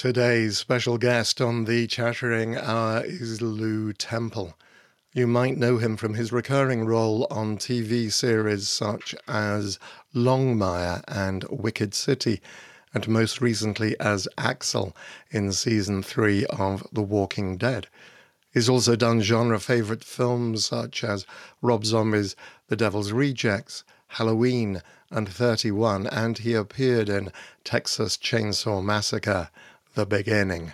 Today's special guest on the Chattering Hour is Lew Temple. You might know him from his recurring role on TV series such as Longmire and Wicked City, and most recently as Axel in season three of The Walking Dead. He's also done genre favourite films such as Rob Zombie's The Devil's Rejects, Halloween, and 31, and he appeared in Texas Chainsaw Massacre The Beginning.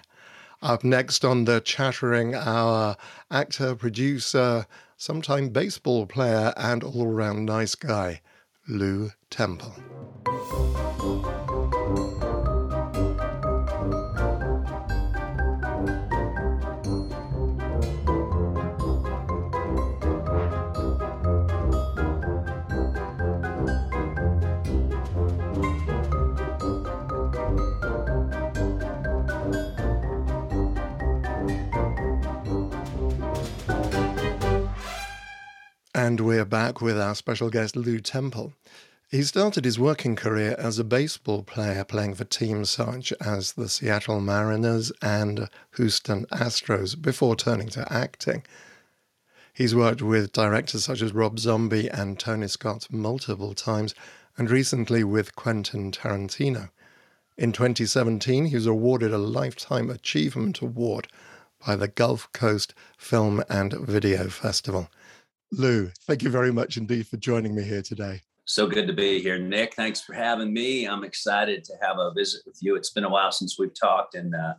Up next on the Chattering Hour, actor, producer, sometime baseball player, and all round nice guy, Lew Temple. And we're back with our special guest, Lew Temple. He started his working career as a baseball player, playing for teams such as the Seattle Mariners and Houston Astros before turning to acting. He's worked with directors such as Rob Zombie and Tony Scott multiple times, and recently with Quentin Tarantino. In 2017, he was awarded a Lifetime Achievement Award by the Gulf Coast Film and Video Festival. Lew, thank you very much indeed for joining me here today. So good to be here, Nick. Thanks for having me. I'm excited to have a visit with you. It's been a while since we've talked, and uh,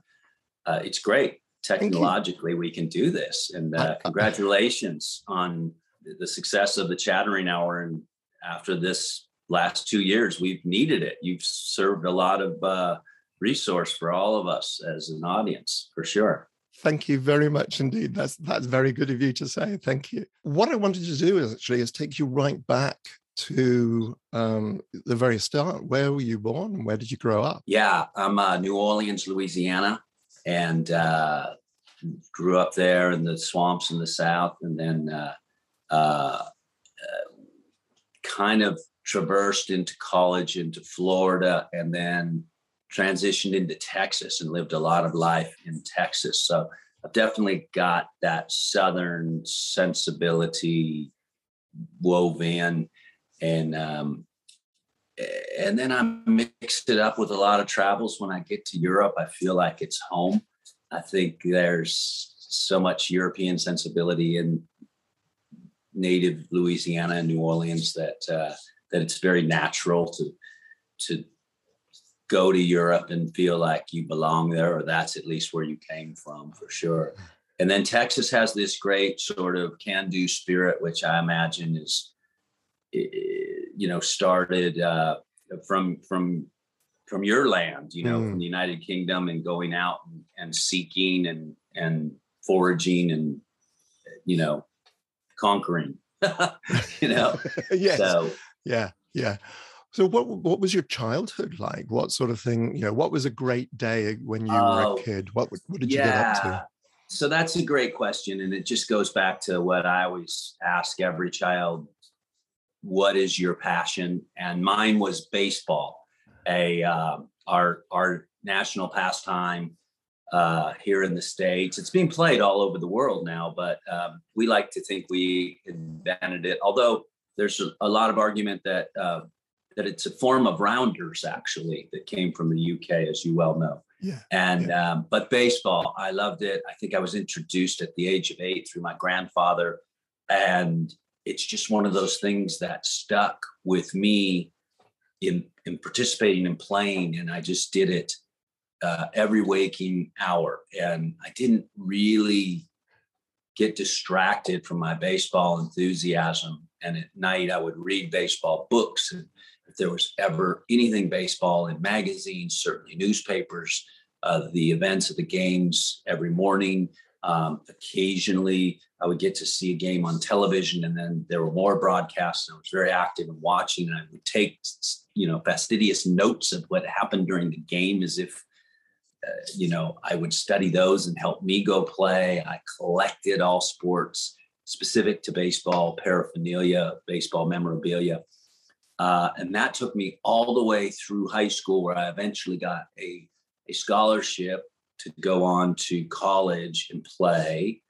uh, it's great. Technologically, we can do this. And uh, congratulations on the success of the Chattering Hour. And after this last two years, we've needed it. You've served a lot of uh, resource for all of us as an audience, for sure. Thank you very much indeed. That's that's very good of you to say. Thank you. What I wanted to do is actually is take you right back to um, the very start. Where were you born? Where did you grow up? Yeah, I'm uh, New Orleans, Louisiana, and uh, grew up there in the swamps in the south, and then uh, uh kind of traversed into college into Florida, and then transitioned into Texas and lived a lot of life in Texas. So I've definitely got that Southern sensibility woven and um, and then I mixed it up with a lot of travels. When I get to Europe, I feel like it's home. I think there's so much European sensibility in native Louisiana and New Orleans that uh, that it's very natural to to go to Europe and feel like you belong there, or that's at least where you came from for sure. And then Texas has this great sort of can do spirit, which I imagine is, you know, started uh, from from from your land, you know, mm. from the United Kingdom, and going out and, and seeking and and foraging and you know conquering. you know, yes, so, yeah, yeah. So what what was your childhood like? What sort of thing, you know, what was a great day when you were a oh, kid? What what did you get up to? So that's a great question and it just goes back to what I always ask every child, what is your passion? And mine was baseball. A uh, our our national pastime uh, here in the states. It's being played all over the world now, but um, we like to think we invented it. Although there's a, a lot of argument that uh, that it's a form of rounders actually that came from the UK, as you well know. Yeah. And yeah. Um, but baseball, I loved it. I think I was introduced at the age of eight through my grandfather, and it's just one of those things that stuck with me in in participating and playing, and I just did it uh, every waking hour, and I didn't really get distracted from my baseball enthusiasm. And at night, I would read baseball books and there was ever anything baseball in magazines, certainly newspapers, uh, the events of the games every morning. Um, occasionally, I would get to see a game on television, and then there were more broadcasts. And I was very active in watching, and I would take, you know, fastidious notes of what happened during the game, as if, uh, you know, I would study those and help me go play. I collected all sports specific to baseball paraphernalia, baseball memorabilia. Uh, and that took me all the way through high school, where I eventually got a a scholarship to go on to college and play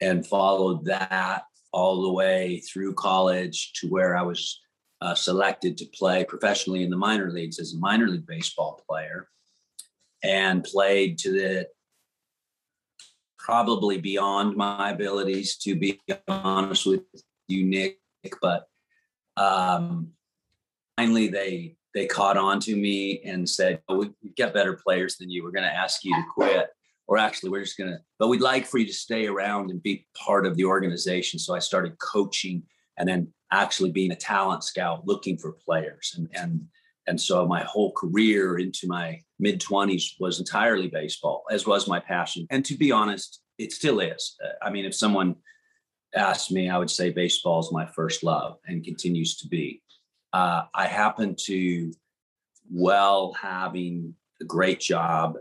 and followed that all the way through college to where I was uh, selected to play professionally in the minor leagues as a minor league baseball player and played to the probably beyond my abilities to be honest with you nick but um, finally they they caught on to me and said oh, we've got better players than you. We're going to ask you to quit. Or actually we're just going to but we'd like for you to stay around and be part of the organization. So i started coaching and then actually being a talent scout looking for players. And and and so my whole career into my mid 20s was entirely baseball as was my passion. And to be honest it still is. Uh, i mean if someone asked me i would say baseball is my first love and continues to be. Uh, i happen to well having a great job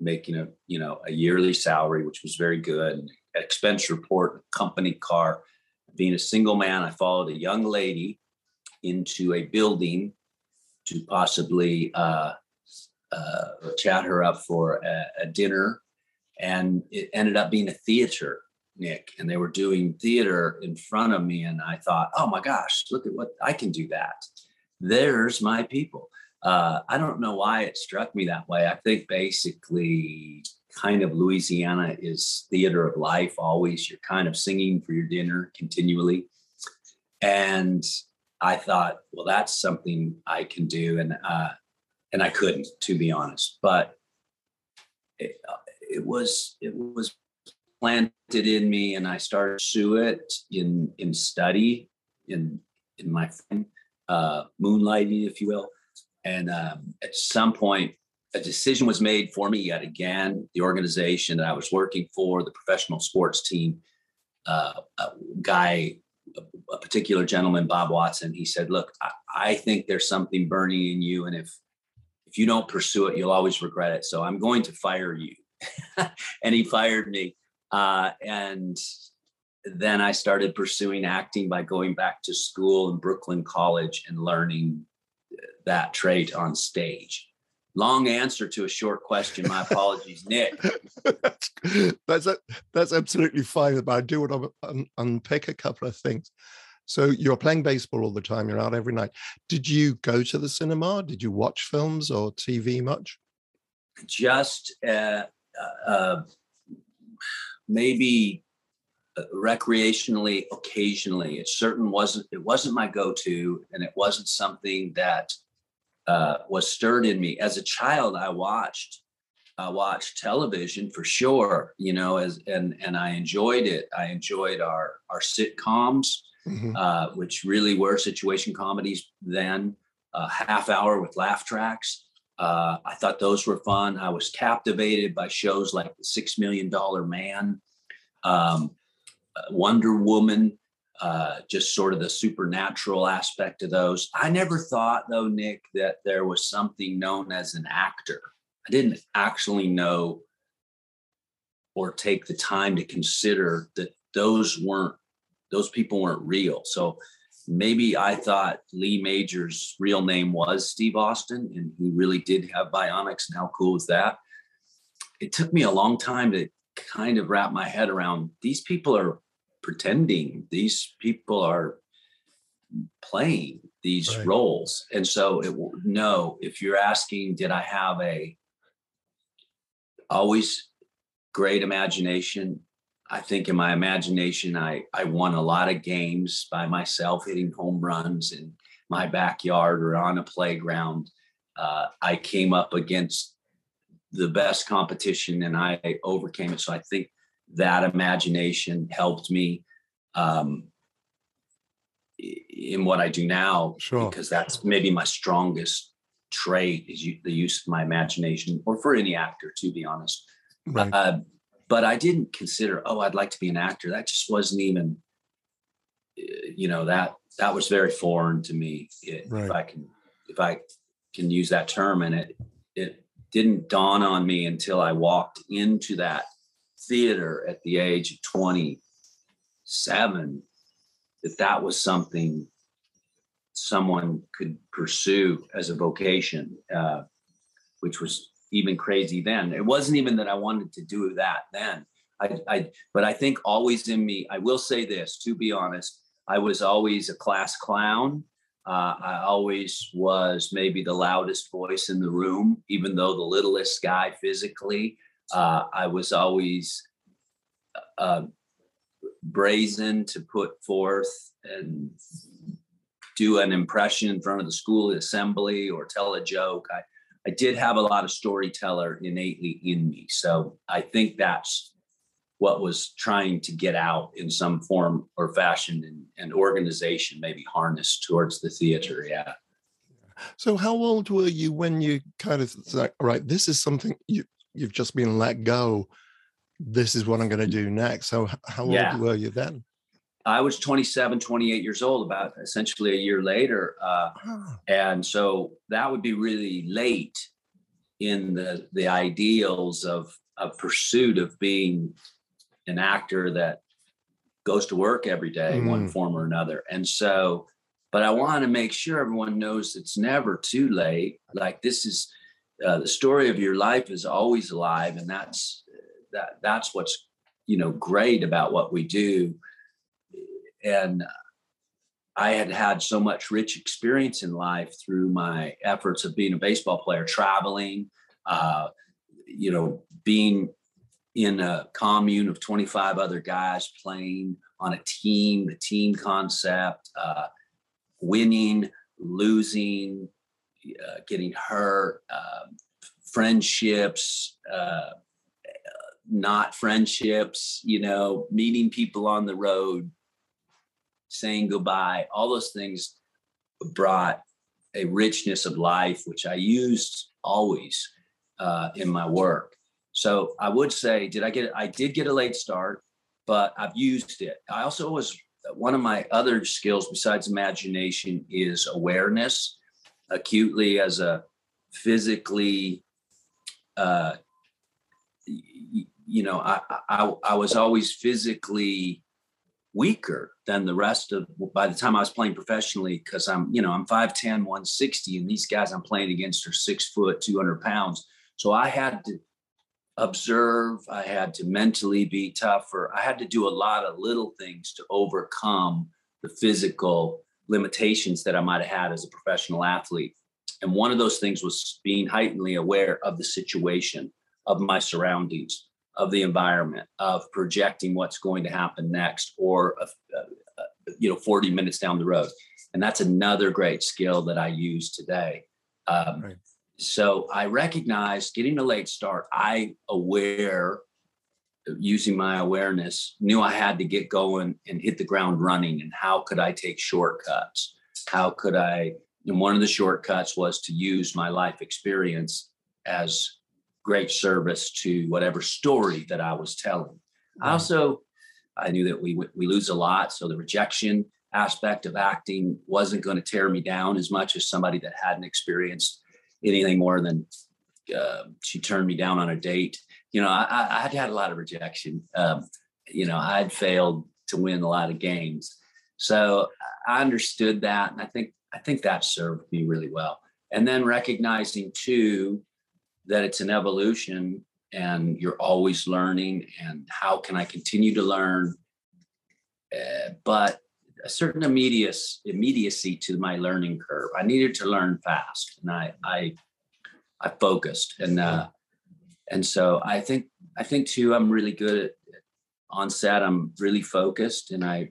making a you know a yearly salary which was very good expense report company car. Being a single man i followed a young lady into a building to possibly uh, uh, chat her up for a, a, dinner. And it ended up being a theater, Nick, and they were doing theater in front of me. And I thought, oh my gosh, look at what I can do that. There's my people. Uh, I don't know why it struck me that way. I think basically, kind of Louisiana is theater of life. Always, you're kind of singing for your dinner continually. And I thought, well, that's something I can do, and uh, and I couldn't, to be honest. But it, it was it was planted in me, and I started to it in in study, in in my uh, moonlighting, if you will. And um, at some point, a decision was made for me yet again. The organization that I was working for, the professional sports team, uh, a guy a particular gentleman, Bob Watson, he said, "Look, I, I, think there's something burning in you, and if if you don't pursue it, you'll always regret it. So I'm going to fire you." and he fired me, uh, and then I started pursuing acting by going back to school in Brooklyn College and learning that trait on stage. Long answer to a short question. My apologies, Nick. that's a, that's absolutely fine. But I do want to un- unpick a couple of things. So you're playing baseball all the time. You're out every night. Did you go to the cinema? Did you watch films or TV much? Just uh, uh, maybe uh, recreationally, occasionally. It certain wasn't. It wasn't my go-to, and it wasn't something that uh, was stirred in me as a child. I watched, I watched television for sure, you know, as and and I enjoyed it. I enjoyed our our sitcoms, mm-hmm. uh, which really were situation comedies then. A half hour with laugh tracks. Uh, I thought those were fun. I was captivated by shows like The Six Million Dollar Man, um, uh, Wonder Woman, uh, just sort of the supernatural aspect of those. I never thought, though, Nick, that there was something known as an actor. I didn't actually know or take the time to consider that those weren't those people weren't real. So maybe I thought Lee Majors' real name was Steve Austin, and he really did have bionics. And how cool is that? It took me a long time to kind of wrap my head around these people are pretending these people are playing these right. roles and so it no if you're asking did i have a always great imagination i think in my imagination i i won a lot of games by myself hitting home runs in my backyard or on a playground uh, i came up against the best competition and i overcame it so i think that imagination helped me um, in what I do now sure. because that's maybe my strongest trait is the use of my imagination or for any actor to be honest right. uh, but I didn't consider oh I'd like to be an actor that just wasn't even uh, you know that that was very foreign to me right. if I can if I can use that term and it it didn't dawn on me until I walked into that theater at the age of 27 that that was something someone could pursue as a vocation uh, which was even crazy then. It wasn't even that I wanted to do that then. I, I, but I think always in me, I will say this to be honest, I was always a class clown. Uh, I always was maybe the loudest voice in the room, even though the littlest guy physically. Uh, I was always uh, brazen to put forth and do an impression in front of the school assembly or tell a joke. I, I did have a lot of storyteller innately in me. So I think that's what was trying to get out in some form or fashion and, and organization, maybe harnessed towards the theater. Yeah. So how old were you when you kind of like, right, this is something you, you've just been let go. This is what I'm going to mm. do next. So how old yeah. were you then? I was 27, 28 years old, about essentially a year later. Uh, oh. And so that would be really late in the, the ideals of, of pursuit of being an actor that goes to work every day, mm. one form or another. And so, but I want to make sure everyone knows it's never too late. Like this is uh, the story of your life is always alive, and that's that. That's what's you know great about what we do and I had had so much rich experience in life through my efforts of being a baseball player, traveling, uh, you know, being in a commune of 25 other guys playing on a team, the team concept, uh, winning, losing, uh, getting hurt, um, friendships, uh, not friendships, you know, meeting people on the road, saying goodbye, all those things brought a richness of life, which I used always uh, in my work. So I would say, did I get? I did get a late start, but I've used it. I also was one of my other skills besides imagination is awareness, acutely as a physically. Uh, you know, I, I I was always physically weaker than the rest of by the time I was playing professionally because I'm you know I'm 5'10 160 and these guys I'm playing against are six foot 200 pounds. So I had to observe I had to mentally be tougher. I had to do a lot of little things to overcome the physical limitations that I might have had as a professional athlete. And one of those things was being heightenedly aware of the situation of my surroundings of the environment of projecting what's going to happen next or uh, uh, you know 40 minutes down the road. And that's another great skill that i use today. Um, right. so i recognize getting a late start i aware using my awareness knew i had to get going and hit the ground running and how could i take shortcuts? How could i and one of the shortcuts was to use my life experience as great service to whatever story that I was telling. I also I knew that we we lose a lot, so the rejection aspect of acting wasn't going to tear me down as much as somebody that hadn't experienced anything more than uh, she turned me down on a date. You know, I, I had had a lot of rejection. Um, you know, I'd failed to win a lot of games, so I understood that, and I think I think that served me really well. And then recognizing too that it's an evolution and you're always learning and how can i continue to learn? Uh, but a certain immediacy, immediacy to my learning curve. I needed to learn fast and i i i focused and uh and so i think i think too i'm really good at on set i'm really focused and i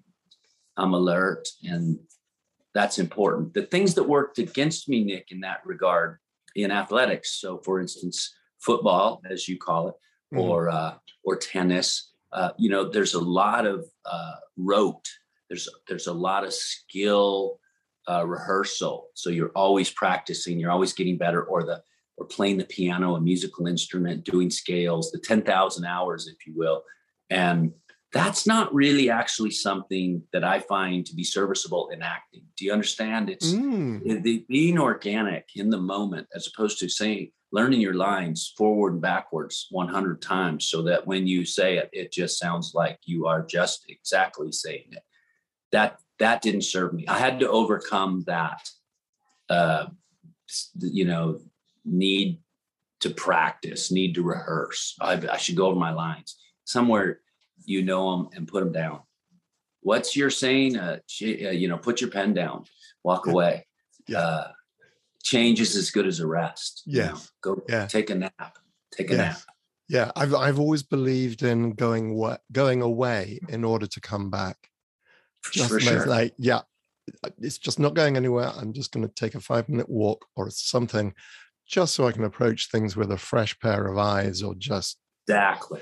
i'm alert and that's important. The things that worked against me nick in that regard in athletics. So, for instance, football, as you call it, mm-hmm. or uh, or tennis. Uh, you know, there's a lot of uh, rote. There's there's a lot of skill uh, rehearsal. So you're always practicing. You're always getting better. Or the or playing the piano, a musical instrument, doing scales, the ten thousand hours, if you will, and that's not really actually something that I find to be serviceable in acting. Do you understand? It's mm. the, being organic in the moment as opposed to saying, learning your lines forward and backwards 100 times so that when you say it, it just sounds like you are just exactly saying it. That that didn't serve me. I had to overcome that, uh, you know, need to practice, need to rehearse. I, I should go over my lines somewhere. You know them and put them down. What's your saying? Uh, uh, you know, put your pen down, walk away. Yeah. Uh, change is as good as a rest. Yeah. You know, go yeah. take a nap. Take a yeah. nap. Yeah, I've I've always believed in going wa- going away in order to come back. Just For sure. like, yeah, it's just not going anywhere. I'm just going to take a five minute walk or something, just so I can approach things with a fresh pair of eyes, or just exactly.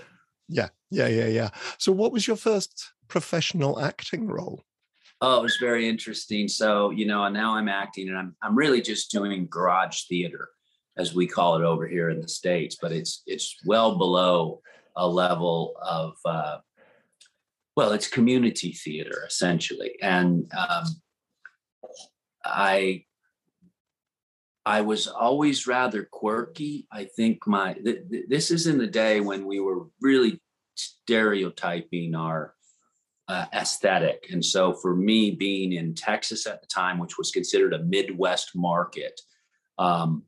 Yeah, yeah, yeah, yeah. So, what was your first professional acting role? Oh, it was very interesting. So, you know, now I'm acting, and I'm I'm really just doing garage theater as we call it over here in the states, but it's it's well below a level of uh, well, it's community theater essentially, and um, I I was always rather quirky. I think my th- th- this is in the day when we were really stereotyping our uh, aesthetic, and so for me, being in Texas at the time, which was considered a Midwest market. Um,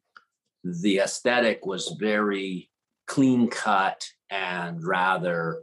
the aesthetic was very clean cut and rather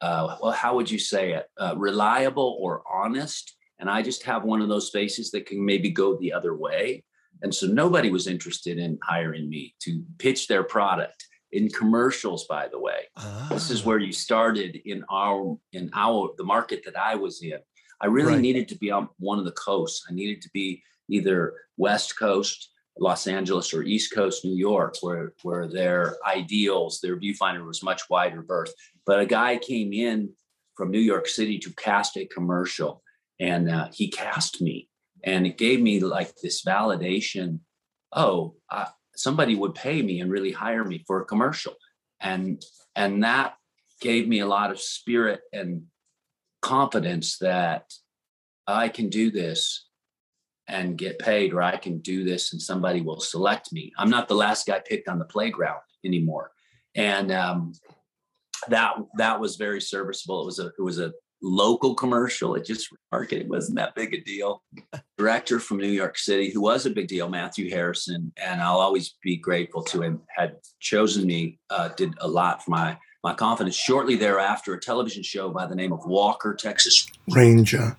uh, well how would you say it? Uh, reliable or honest. And i just have one of those faces that can maybe go the other way. And so nobody was interested in hiring me to pitch their product in commercials by the way ah. this is ah. where you started in our in our the market that i was in i really right. needed to be on one of the coasts i needed to be either west coast Los Angeles or East Coast New York, where where their ideals, their viewfinder was much wider berth. But a guy came in from New York City to cast a commercial, and uh, he cast me, and it gave me like this validation. Oh, uh, somebody would pay me and really hire me for a commercial, and and that gave me a lot of spirit and confidence that I can do this and get paid or I can do this and somebody will select me. I'm not the last guy picked on the playground anymore. And um, that that was very serviceable. It was a it was a local commercial. It just marketing wasn't that big a deal. Director from New York City, who was a big deal, Matthew Harrison, and I'll always be grateful to him, had chosen me, uh, did a lot for my my confidence. Shortly thereafter, a television show by the name of Walker, Texas Ranger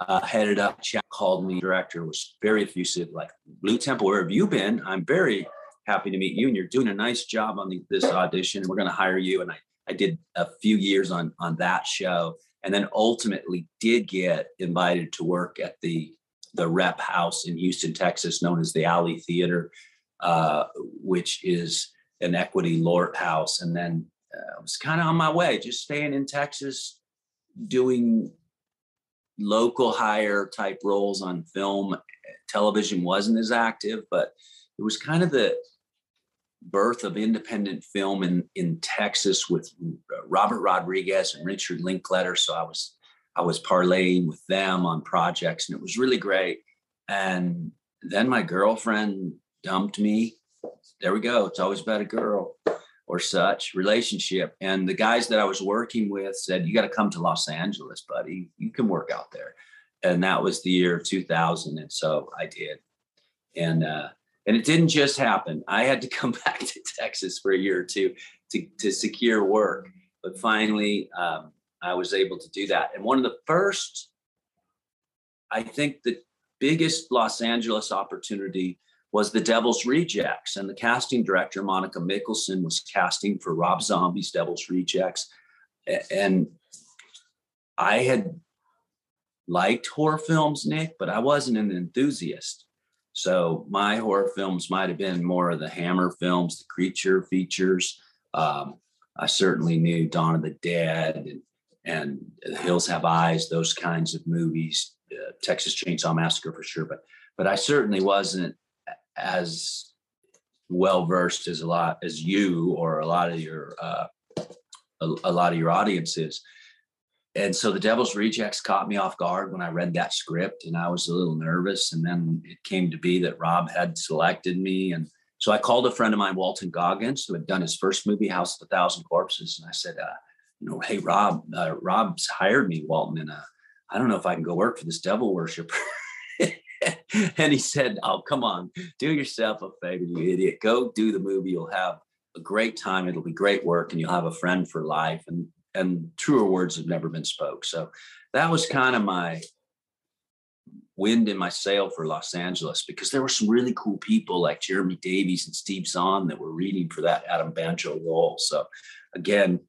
uh, headed up. Chad called me. Director was very effusive, like Lew Temple, where have you been? I'm very happy to meet you, and you're doing a nice job on the, this audition. And we're going to hire you. And I, I did a few years on on that show, and then ultimately did get invited to work at the the Rep House in Houston, Texas, known as the Alley Theater, uh, which is an equity Lort house. And then uh, I was kind of on my way, just staying in Texas, doing local hire type roles on film. Television wasn't as active, but it was kind of the birth of independent film in in Texas with Robert Rodriguez and Richard Linklater. So I was I was parlaying with them on projects, and it was really great. And then my girlfriend dumped me. There we go. It's always about a girl or such relationship. And the guys that I was working with said, You got to come to Los Angeles, buddy. You can work out there. And that was the year 2000. And so I did. And, uh, and it didn't just happen. I had to come back to Texas for a year or two to, to secure work. But finally, um, I was able to do that. And one of the first, I think the biggest Los Angeles opportunity was The Devil's Rejects. And the casting director, Monika Mikkelsen, was casting for Rob Zombie's Devil's Rejects. And I had liked horror films, Nick, but I wasn't an enthusiast. So my horror films might have been more of the Hammer films, the creature features. Um, I certainly knew Dawn of the Dead and, and The Hills Have Eyes, those kinds of movies, uh, Texas Chainsaw Massacre for sure. But but I certainly wasn't as well versed as a lot as you or a lot of your uh, a, a, lot of your audiences. And so the Devil's Rejects caught me off guard when I read that script, and I was a little nervous. And then it came to be that Rob had selected me, and so I called a friend of mine, Walton Goggins, who had done his first movie, House of a Thousand Corpses, and I said, uh, "You know, hey Rob, uh, Rob's hired me, Walton, and uh, I don't know if I can go work for this devil worshiper." and he said, "Oh, come on, do yourself a favor, you idiot. Go do the movie. You'll have a great time. It'll be great work, and you'll have a friend for life." And and truer words have never been spoke. So that was kind of my wind in my sail for Los Angeles because there were some really cool people like Jeremy Davies and Steve Zahn that were reading for that Adam Banjo role. So again,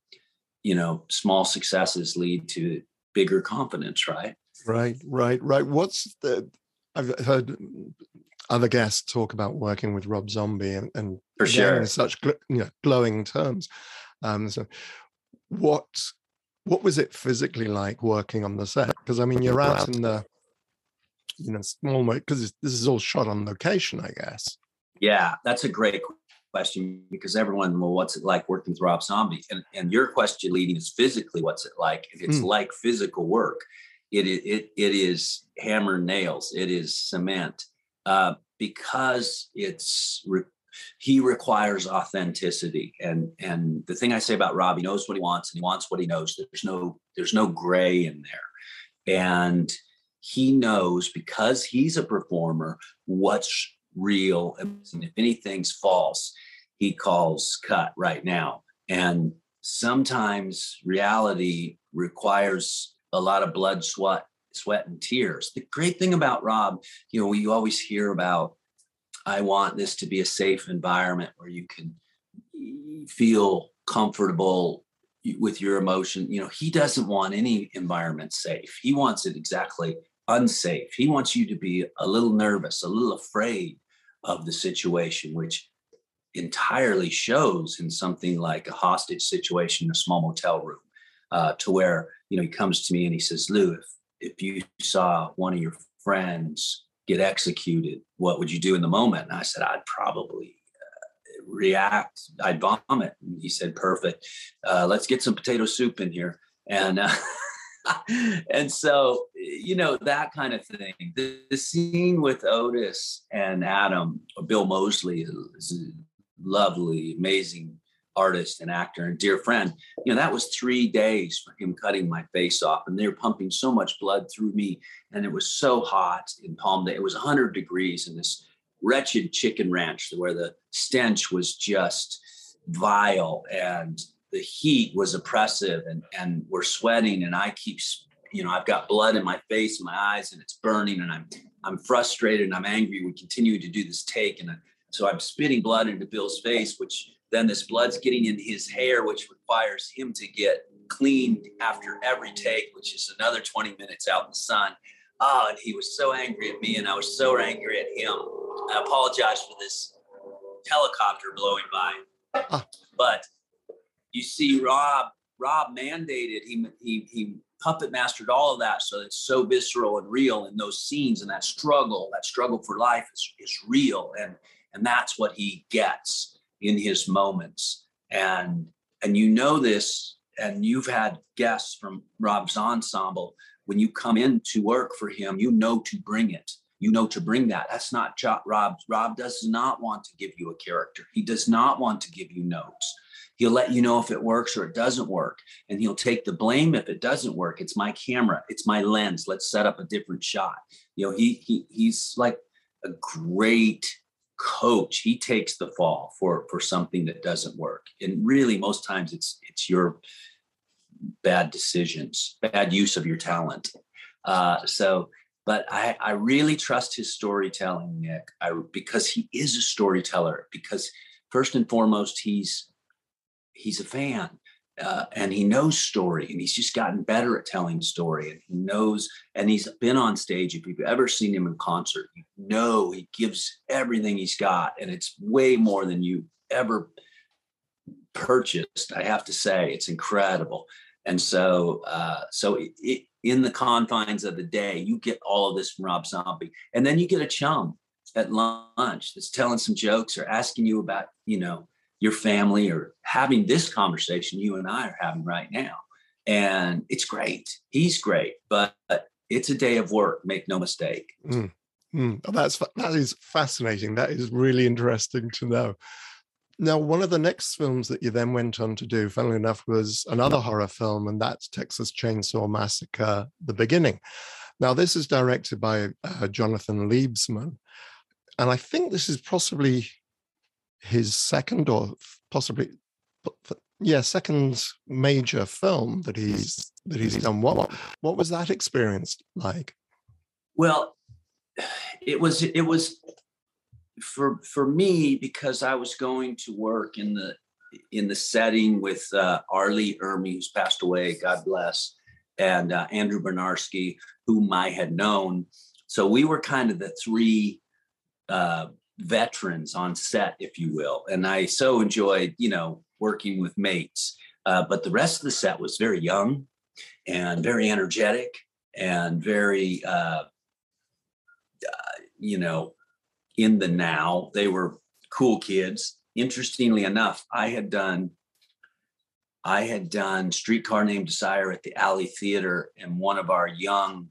you know, small successes lead to bigger confidence, right? Right, right, right. What's the I've heard other guests talk about working with Rob Zombie and, and for sure in such gl- you know, glowing terms. Um, so what what was it physically like working on the set? Because I mean, you're out in the you know small because this is all shot on location, I guess. Yeah, that's a great question because everyone, well, what's it like working with Rob Zombie? And and your question leading is physically, what's it like? It's mm. like physical work. It it it is hammer nails. It is cement uh, because it's re- he requires authenticity. And and the thing i say about rob he knows what he wants and he wants what he knows. There's no there's no gray in there. And he knows because he's a performer what's real and if anything's false he calls cut right now. And sometimes reality requires a lot of blood sweat sweat and tears. The great thing about rob you know we always hear about I want this to be a safe environment where you can feel comfortable with your emotion. You know, he doesn't want any environment safe. He wants it exactly unsafe. He wants you to be a little nervous, a little afraid of the situation, which entirely shows in something like a hostage situation in a small motel room, uh, to where you know he comes to me and he says, "Lew, if if you saw one of your friends get executed, what would you do in the moment? And I said, I'd probably uh, react. I'd vomit. And he said, perfect. Uh, let's get some potato soup in here. And, uh, and so, you know, that kind of thing. The, the, scene with Otis and Adam, Bill Moseley is lovely, amazing artist and actor and dear friend. You know, that was three days for him cutting my face off, and they were pumping so much blood through me, and it was so hot in Palmdale. It was 100 degrees in this wretched chicken ranch where the stench was just vile and the heat was oppressive, and and we're sweating, and I keep, you know, I've got blood in my face, and my eyes, and it's burning, and I'm I'm frustrated and I'm angry. We continue to do this take, and uh, so I'm spitting blood into Bill's face, which then this blood's getting in his hair, which requires him to get cleaned after every take, which is another 20 minutes out in the sun. Oh, and he was so angry at me, and I was so angry at him. I apologize for this helicopter blowing by. Ah. But you see, Rob, Rob mandated he he he puppet mastered all of that, so it's so visceral and real in those scenes, and that struggle, that struggle for life is is real, and and that's what he gets in his moments. And and you know this, and you've had guests from Rob's ensemble. When you come in to work for him, you know to bring it. You know to bring that. That's not Rob. Rob does not want to give you a character. He does not want to give you notes. He'll let you know if it works or it doesn't work. And he'll take the blame if it doesn't work. It's my camera, it's my lens. Let's set up a different shot. You know, he he he's like a great coach he takes the fall for for something that doesn't work. And really most times it's it's your bad decisions bad use of your talent. Uh, so but I, I really trust his storytelling nick. I, because he is a storyteller because first and foremost he's he's a fan uh, and he knows story and he's just gotten better at telling story and he knows and he's been on stage if you've ever seen him in concert you know he gives everything he's got and it's way more than you ever purchased i have to say it's incredible. And so uh, so it, it, in the confines of the day you get all of this from rob zombie and then you get a chum at lunch that's telling some jokes or asking you about you know your family or having this conversation you and I are having right now. And it's great. He's great, but it's a day of work. Make no mistake. Mm. Mm. Oh, that's that is fascinating. That is really interesting to know. Now, one of the next films that you then went on to do, funnily enough, was another horror film, and that's Texas Chainsaw Massacre: The Beginning. Now, this is directed by uh, Jonathan Liebesman, and I think this is possibly his second or possibly, yeah, second major film that he's that he's done. What what was that experience like? Well, it was it was for for me because I was going to work in the in the setting with uh, R. Lee Ermey, who's passed away, God bless, and uh, Andrew Bryniarski, whom I had known. So we were kind of the three uh, veterans on set, if you will. And I so enjoyed, you know, working with mates. Uh, but the rest of the set was very young and very energetic and very, uh, you know, in the now. They were cool kids. Interestingly enough, I had done I had done Streetcar Named Desire at the Alley Theater, and one of our young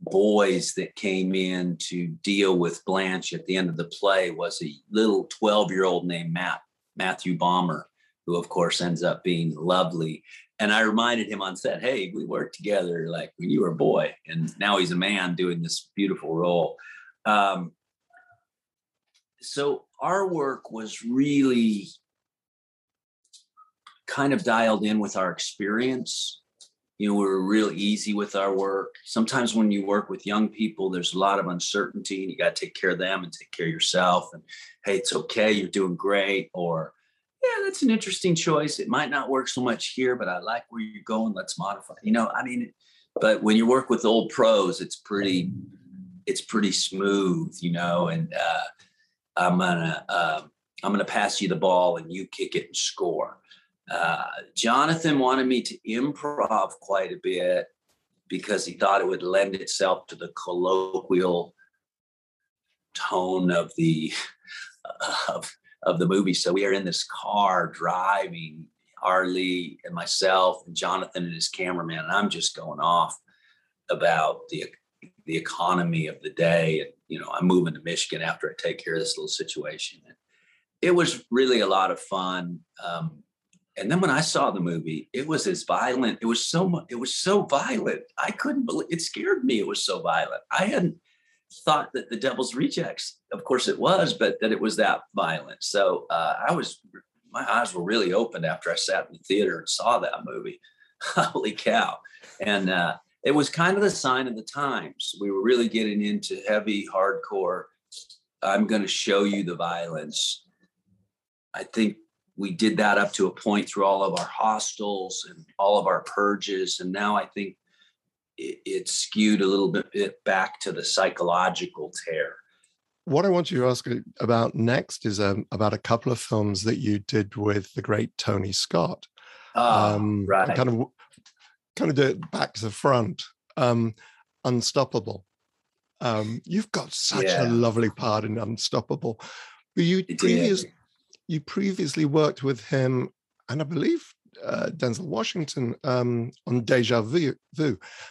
boys that came in to deal with Blanche at the end of the play was a little 12 year old named Matt, Matthew Bomer, who of course ends up being lovely. And I reminded him on set, hey, we worked together like when you were a boy, and now he's a man doing this beautiful role. Um, so our work was really kind of dialed in with our experience. You know, we're real easy with our work. Sometimes when you work with young people, there's a lot of uncertainty and you got to take care of them and take care of yourself. And hey, it's okay, you're doing great. Or, yeah, that's an interesting choice. It might not work so much here, but I like where you're going. Let's modify. You know, I mean, but when you work with old pros, it's pretty, it's pretty smooth, you know, and uh, I'm gonna uh, I'm gonna pass you the ball and you kick it and score. Uh, Jonathan wanted me to improv quite a bit because he thought it would lend itself to the colloquial tone of the of, of the movie. So we are in this car driving, R. Lee and myself and Jonathan and his cameraman, and I'm just going off about the the economy of the day. And you know, I'm moving to Michigan after I take care of this little situation. And it was really a lot of fun. Um, and then when I saw the movie, it was as violent. It was so much. It was so violent. I couldn't believe. It scared me. It was so violent. I hadn't thought that the Devil's Rejects. Of course, it was, but that it was that violent. So uh, I was. My eyes were really opened after I sat in the theater and saw that movie. Holy cow! And uh, it was kind of the sign of the times. We were really getting into heavy, hardcore. I'm going to show you the violence. I think we did that up to a point through all of our hostels and all of our purges. And now I think it, it skewed a little bit back to the psychological tear. What I want you to ask about next is um, about a couple of films that you did with the great Tony Scott. Oh, um, right. Kind of, kind of do it back to the front. Um, Unstoppable. Um, you've got such yeah. a lovely part in Unstoppable. But you previous, you previously worked with him, and I believe uh, Denzel Washington um, on Deja Vu.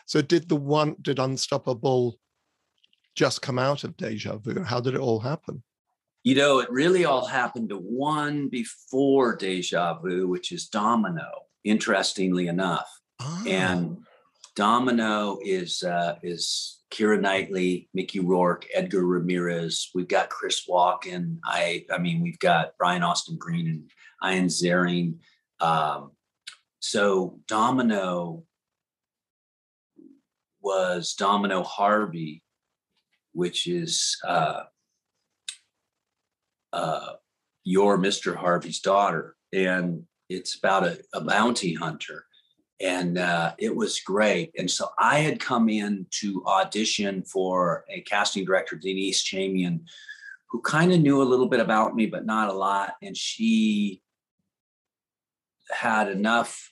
So did the one did Unstoppable just come out of Deja Vu? How did it all happen? You know, it really all happened to one before Deja Vu, which is Domino. Interestingly enough, oh. and Domino is uh, is Keira Knightley, Mickey Rourke, Edgar Ramirez. We've got Chris Walken. I I mean, we've got Brian Austin Green and Ian Ziering. Um, so Domino was Domino Harvey, which is uh, uh, your Mr. Harvey's daughter, and it's about a, a bounty hunter and uh, it was great. And so I had come in to audition for a casting director, Denise Chamian, who kind of knew a little bit about me, but not a lot. And she had enough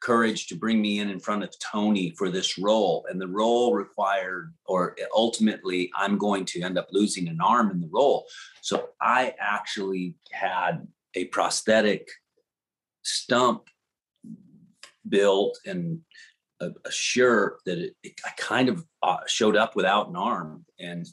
courage to bring me in in front of Tony for this role. And the role required, or ultimately, I'm going to end up losing an arm in the role. So I actually had a prosthetic stump built and a, a shirt that it, it, I kind of uh, showed up without an arm. And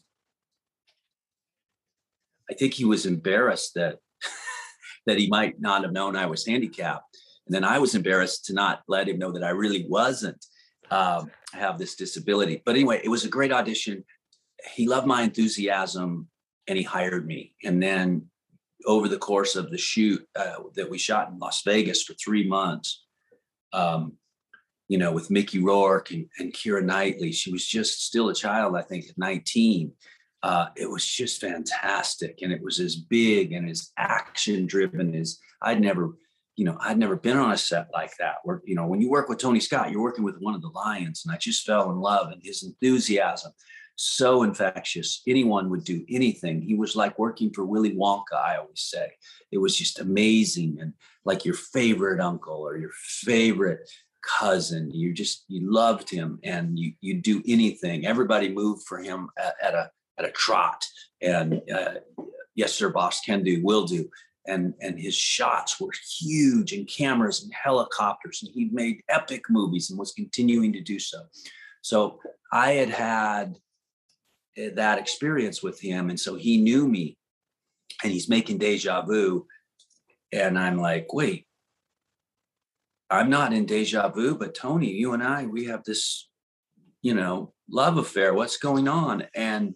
I think he was embarrassed that that he might not have known I was handicapped. And then I was embarrassed to not let him know that I really wasn't. Um, have this disability. But anyway, it was a great audition. He loved my enthusiasm and he hired me. And then over the course of the shoot uh, that we shot in Las Vegas for three months, um, you know, with Mickey Rourke and, and Keira Knightley, she was just still a child, I think, at 19. Uh, it was just fantastic. And it was as big and as action driven as I'd never you know, I'd never been on a set like that. Where, you know, when you work with Tony Scott, you're working with one of the lions, and I just fell in love and his enthusiasm, so infectious. Anyone would do anything. He was like working for Willy Wonka, I always say. It was just amazing. And like your favorite uncle or your favorite cousin, you just you loved him and you you do anything. Everybody moved for him at, at a at a trot. And uh, yes, sir, boss can do, will do and and his shots were huge and cameras and helicopters and he'd made epic movies and was continuing to do so so i had had Eh, that experience with him and so he knew me and he's making deja vu and i'm like wait i'm not in deja vu but tony you and i we have this you know love affair what's going on and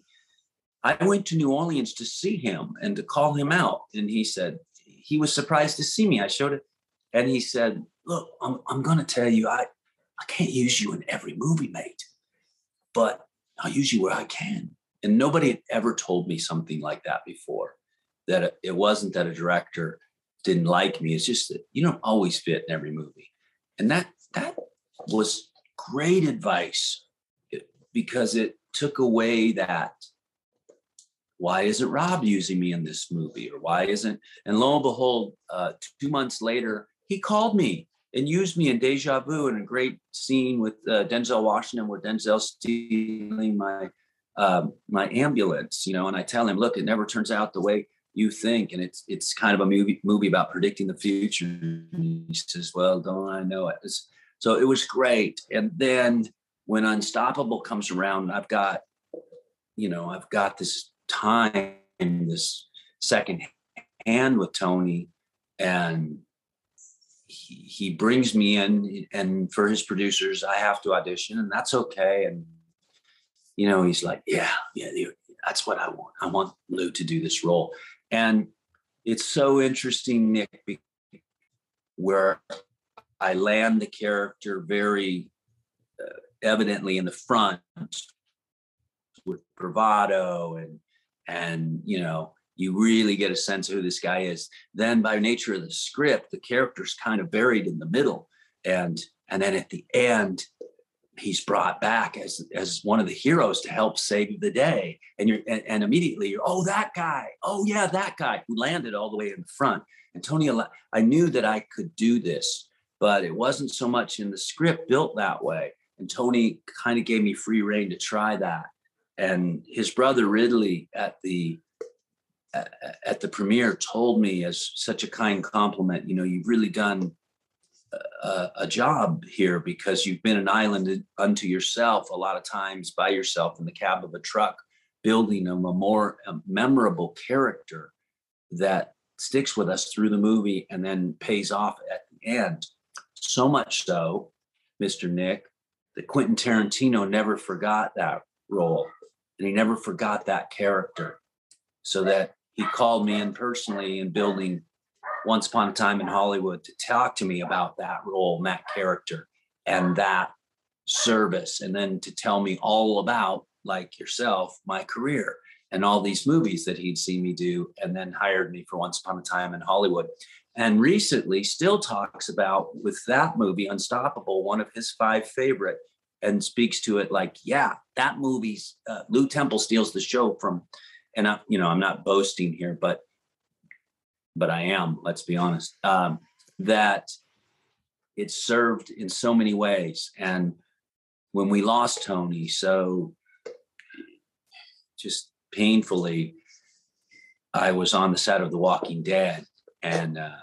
I went to New Orleans to see him and to call him out. And he said, he was surprised to see me. I showed it. And he said, Look, I'm, I'm going to tell you, I, I can't use you in every movie, mate, but I'll use you where I can. And nobody had ever told me something like that before. That it wasn't that a director didn't like me. It's just that you don't always fit in every movie. And that that was great advice because it took away that why isn't Rob using me in this movie? Or why isn't, and lo and behold, uh, two months later, he called me and used me in Deja Vu in a great scene with uh, Denzel Washington where Denzel's stealing my um, my ambulance, you know, and I tell him, look, it never turns out the way you think, and it's it's kind of a movie movie about predicting the future. And he says, well, don't I know it? It's, so it was great. And then when Unstoppable comes around, I've got, you know, I've got this time this second hand with Tony, and he, brings me in, and for his producers, I have to audition, and that's okay. And you know, he's like, "Yeah, yeah, that's what I want. I want Lew to do this role." And it's so interesting, Nick, where I land the character very uh, evidently in the front with bravado and and you know you really get a sense of who this guy is. Then by nature of the script the character's kind of buried in the middle. And and then at the end he's brought back as as one of the heroes to help save the day. And you're and, and, immediately you're oh that guy. Oh yeah that guy who landed all the way in the front. And tony i knew that i could do this but it wasn't so much in the script built that way. And tony kind of gave me free reign to try that. And his brother Ridley at the at the premiere told me as such a kind compliment, you know, you've really done a, a, job here because you've been an island unto yourself a lot of times by yourself in the cab of a truck, building a more a memorable character that sticks with us through the movie and then pays off at the end. So much so, Mr. Nick, that Quentin Tarantino never forgot that role and he never forgot that character. So that he called me in personally in building Once Upon a Time in Hollywood to talk to me about that role and that character and that service, and then to tell me all about, like yourself, my career and all these movies that he'd seen me do, and then hired me for Once Upon a Time in Hollywood. And recently, still talks about with that movie, Unstoppable, one of his five favorite and speaks to it like, yeah, that movie's uh, Lew Temple steals the show from, and I, you know, I'm not boasting here, but, but I am. Let's be honest. Um, that it served in so many ways, and when we lost Tony, so just painfully, I was on the set of The Walking Dead, and uh,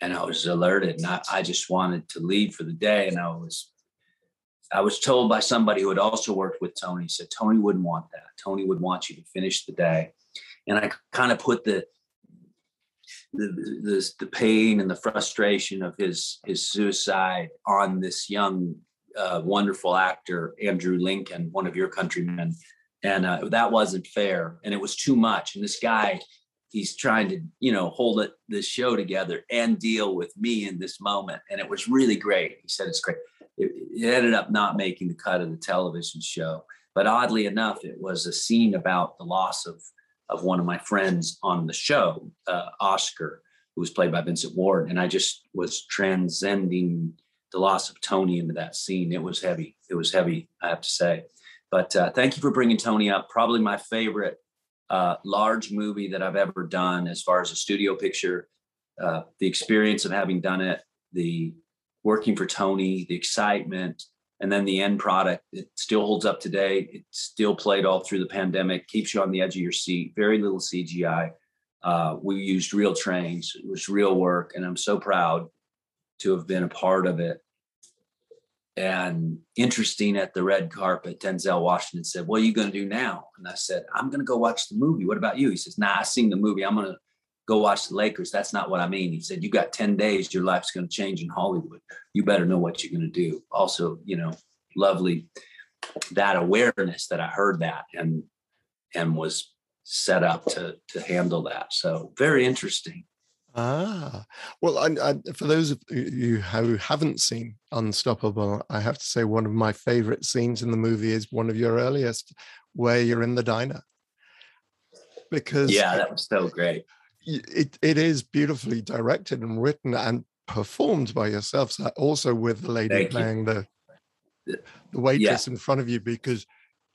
and I was alerted, and I, I just wanted to leave for the day, and I was I was told by somebody who had also worked with Tony, said Tony wouldn't want that. Tony would want you to finish the day. And I kind of put the the, the, the pain and the frustration of his his suicide on this young uh, wonderful actor Andrew Lincoln, one of your countrymen, and uh, that wasn't fair, and it was too much. And this guy, he's trying to you know hold it this show together and deal with me in this moment, and it was really great. He said it's great. It, it ended up not making the cut of the television show, but oddly enough, it was a scene about the loss of of one of my friends on the show, uh, Oscar, who was played by Vincent Ward, and I just was transcending the loss of Tony into that scene. It was heavy. It was heavy, I have to say. But uh, thank you for bringing Tony up. Probably my favorite uh, large movie that I've ever done as far as a studio picture. Uh, the experience of having done it, the working for Tony, the excitement, and then the end product. It still holds up today. It still played all through the pandemic. Keeps you on the edge of your seat. Very little CGI. Uh, we used real trains. It was real work, and I'm so proud to have been a part of it and interesting at the red carpet, Denzel Washington said, What are you going to do now? And I said, I'm going to go watch the movie. What about you? He says, Nah, I've seen the movie. I'm going to go watch the Lakers. That's not what I mean. He said, You got 10 days. Your life's going to change in Hollywood. You better know what you're going to do. Also, you know, lovely that awareness that I heard that and and was set up to to handle that. So very interesting. Ah, well, I, I, for those of you who haven't seen Unstoppable, I have to say one of my favorite scenes in the movie is one of your earliest, where you're in the diner. Because yeah, that was so great. It it is beautifully directed and written and performed by yourself. So also with the lady Thank playing you. the the waitress yeah. in front of you, because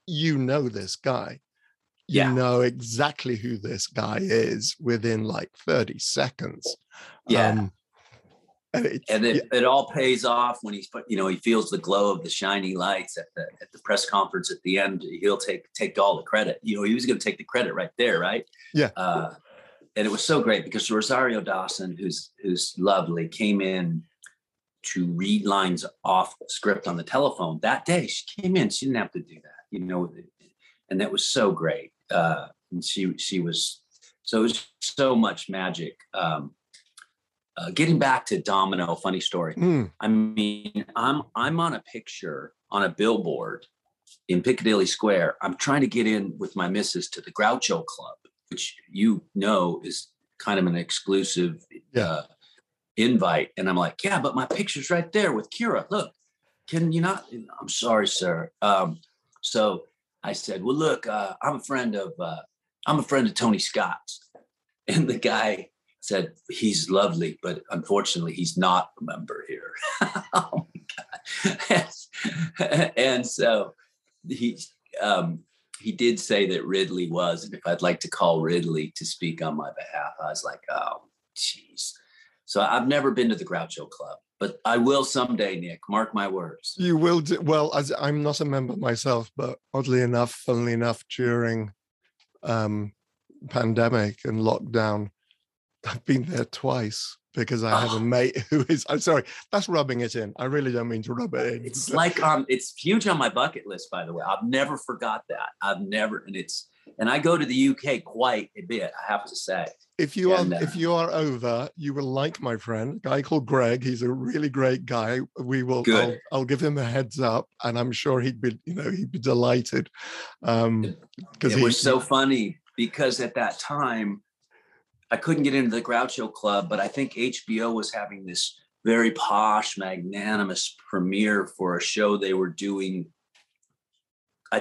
you know this guy you yeah. know exactly who this guy is within like 30 seconds. Yeah. Um, and, and it, yeah. it all pays off when he's you know he feels the glow of the shiny lights at the at the press conference at the end he'll take take all the credit you know he was going to take the credit right there right yeah uh, and it was so great because Rosario Dawson who's who's lovely came in to read lines off script on the telephone that day she came in she didn't have to do that you know and that was so great uh, and she she was so it was so much magic. Um, uh, getting back to Domino, funny story. Mm. I mean, I'm I'm on a picture on a billboard in Piccadilly Square. I'm trying to get in with my missus to the Groucho Club, which you know is kind of an exclusive yeah. uh, invite. And I'm like, yeah, but my picture's right there with Keira. Look, can you not? I'm sorry, sir. Um, so I said, "Well, look, uh, I'm a friend of uh, I'm a friend of Tony Scott's," and the guy said, "He's lovely, but unfortunately, he's not a member here." oh my god! and so he um, he did say that Ridley was, and if I'd like to call Ridley to speak on my behalf, I was like, "Oh, jeez." So I've never been to the Groucho Club but I will someday, Nick. Mark my words. You will. Do, well, as I'm not a member myself, but oddly enough, funnily enough, during um, pandemic and lockdown, I've been there twice because I have oh. a mate who is. I'm sorry, that's rubbing it in. I really don't mean to rub it in. It's like um, it's huge on my bucket list. By the way, I've never forgot that. I've never, and it's and I go to the UK quite a bit. I have to say. If you and, are uh, if you are over, you will like my friend, a guy called Greg. He's a really great guy. We will. I'll, I'll, give him a heads up, and I'm sure he'd be you know he'd be delighted. Um, because it was so funny because at that time I couldn't get into the Groucho Club, but I think HBO was having this very posh, magnanimous premiere for a show they were doing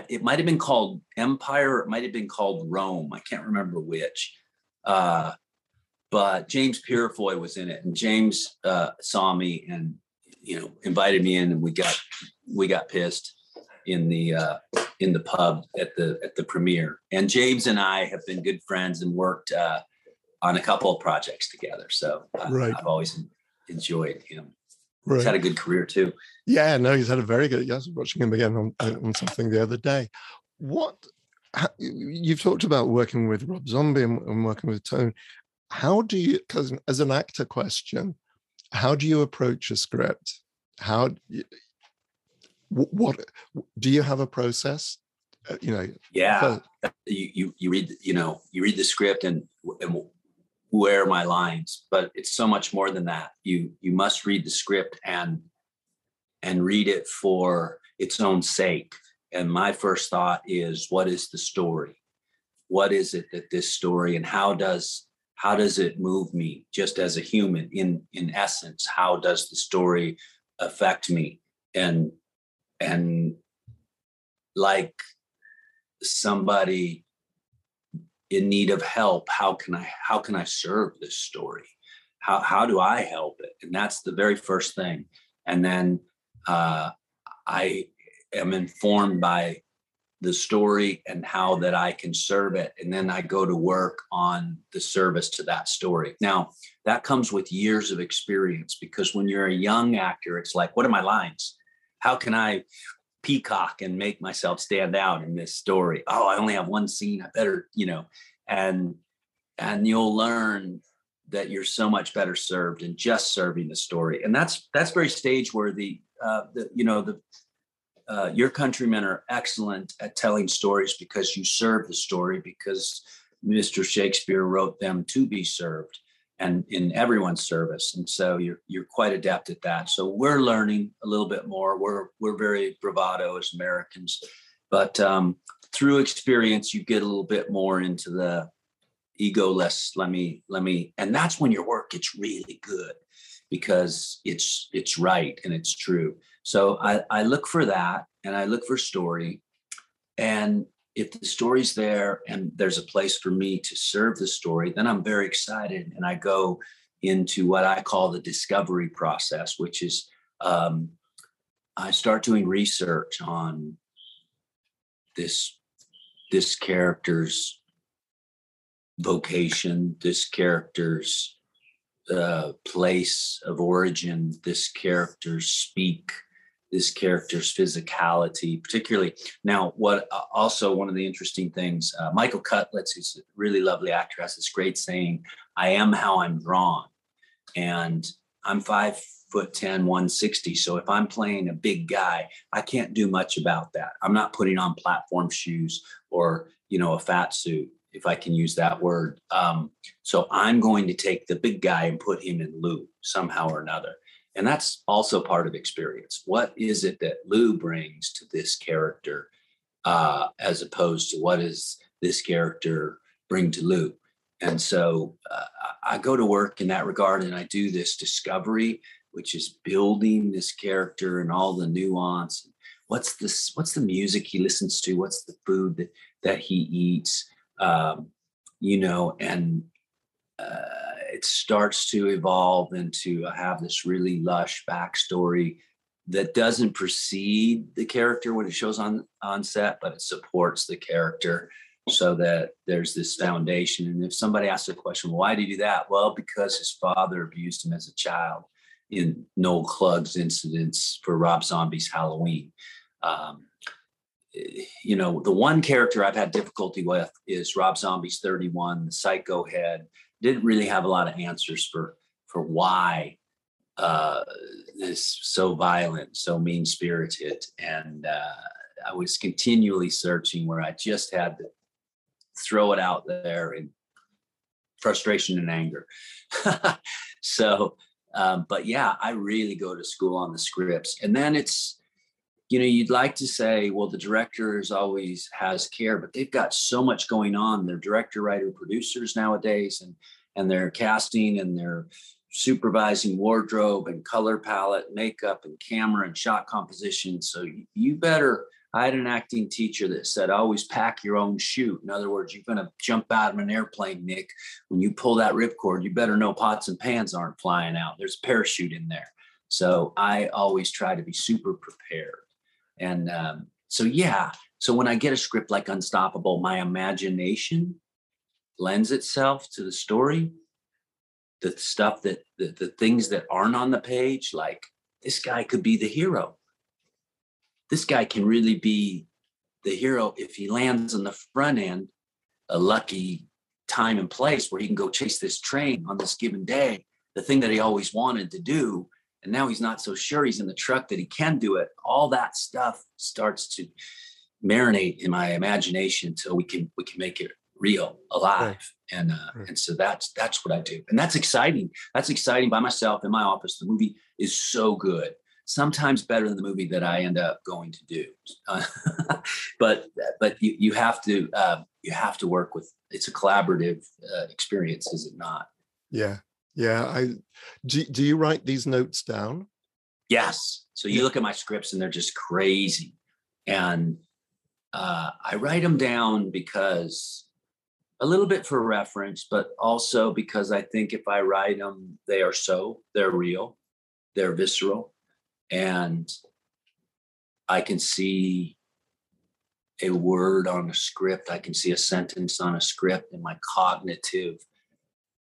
it might have been called Empire. It might have been called Rome. I can't remember which. Uh, but James Purefoy was in it, and James uh, saw me and you know invited me in, and we got we got pissed in the uh, in the pub at the at the premiere. And James and I have been good friends and worked uh, on a couple of projects together. So uh, right. I've always enjoyed him. Right. He's had a good career too. Yeah, no, he's had a very good. Yes, watching him again on, on something the other day. What you've talked about working with Rob Zombie and, working with Tone. How do you, because as an actor question, how do you approach a script? How what, do you have a process? Uh, you know, yeah, for, you, you you read you know you read the script and and where my lines but it's so much more than that you you must read the script and and read it for its own sake. And my first thought is, what is the story? What is it that this story and how does how does it move me just as a human in in essence? How does the story affect me? And and like somebody in need of help, how can I how can I serve this story? How how do I help it? And that's the very first thing. And then uh, I am informed by the story and how that I can serve it. And then I go to work on the service to that story. Now, that comes with years of experience because when you're a young actor, it's like, what are my lines? How can I peacock and make myself stand out in this story? Oh, I only have one scene. I better, you know, and and you'll learn that you're so much better served in just serving the story. And that's that's very stage worthy uh, the, you know, the uh, your countrymen are excellent at telling stories because you serve the story because Mr. Shakespeare wrote them to be served and in everyone's service. And so you're you're quite adept at that. So we're learning a little bit more. We're we're very bravado as Americans, but um, through experience, you get a little bit more into the ego less. Let me let me, and that's when your work gets really good because it's it's right and it's true. So I, I look for that and I look for story. And if the story's there and there's a place for me to serve the story, then I'm very excited and I go into what I call the discovery process, which is um, I start doing research on this this character's vocation, this character's uh, place of origin, this character's speak, this character's physicality, particularly. Now, what uh, also one of the interesting things, uh, Michael Cudlitz, who's a really lovely actor, has this great saying, I am how I'm drawn. And I'm five foot 10, 160. So if I'm playing a big guy, I can't do much about that. I'm not putting on platform shoes or, you know, a fat suit if I can use that word. Um, so I'm going to take the big guy and put him in Lew somehow or another. And that's also part of experience. What is it that Lew brings to this character uh, as opposed to what does this character bring to Lew? And so uh, I go to work in that regard and I do this discovery, which is building this character and all the nuance. What's this? What's the music he listens to? What's the food that, that he eats? um, you know, and uh, it starts to evolve into have this really lush backstory that doesn't precede the character when it shows on on set, but it supports the character so that there's this foundation. And if somebody asks a question, why do you do that? Well, because his father abused him as a child in Noel Kluggs' incidents for Rob Zombie's Halloween. Um, you know, the one character I've had difficulty with is Rob Zombie's 31, the psycho head. Didn't really have a lot of answers for for why uh, this so violent, so mean spirited, and uh, I was continually searching where I just had to throw it out there in frustration and anger. so, um, but yeah, I really go to school on the scripts, and then it's you know you'd like to say well the directors always has care but they've got so much going on. They're director writer producers nowadays and and they're casting and they're supervising wardrobe and color palette makeup and camera and shot composition. So you better i had an acting teacher that said always pack your own chute. In other words you're going to jump out of an airplane nick. When you pull that ripcord you better know pots and pans aren't flying out. There's a parachute in there. So i always try to be super prepared and um, so, yeah. So when I get a script like Unstoppable, my imagination lends itself to the story, the stuff that the, the things that aren't on the page, like this guy could be the hero. This guy can really be the hero if he lands on the front end, a lucky time and place where he can go chase this train on this given day, the thing that he always wanted to do and now he's not so sure he's in the truck that he can do it all that stuff starts to marinate in my imagination until we can we can make it real alive right. and uh, right. and so that's that's what i do and that's exciting that's exciting by myself in my office the movie is so good sometimes better than the movie that I end up going to do. Uh, but but you you have to uh, you have to work with. It's a collaborative uh, experience, is it not? Yeah, yeah. I do. Do you write these notes down? Yes. So you look at my scripts and they're just crazy, and uh, I write them down because a little bit for reference, but also because I think if I write them, they are so, they're real, they're visceral, and I can see a word on a script, I can see a sentence on a script, and my cognitive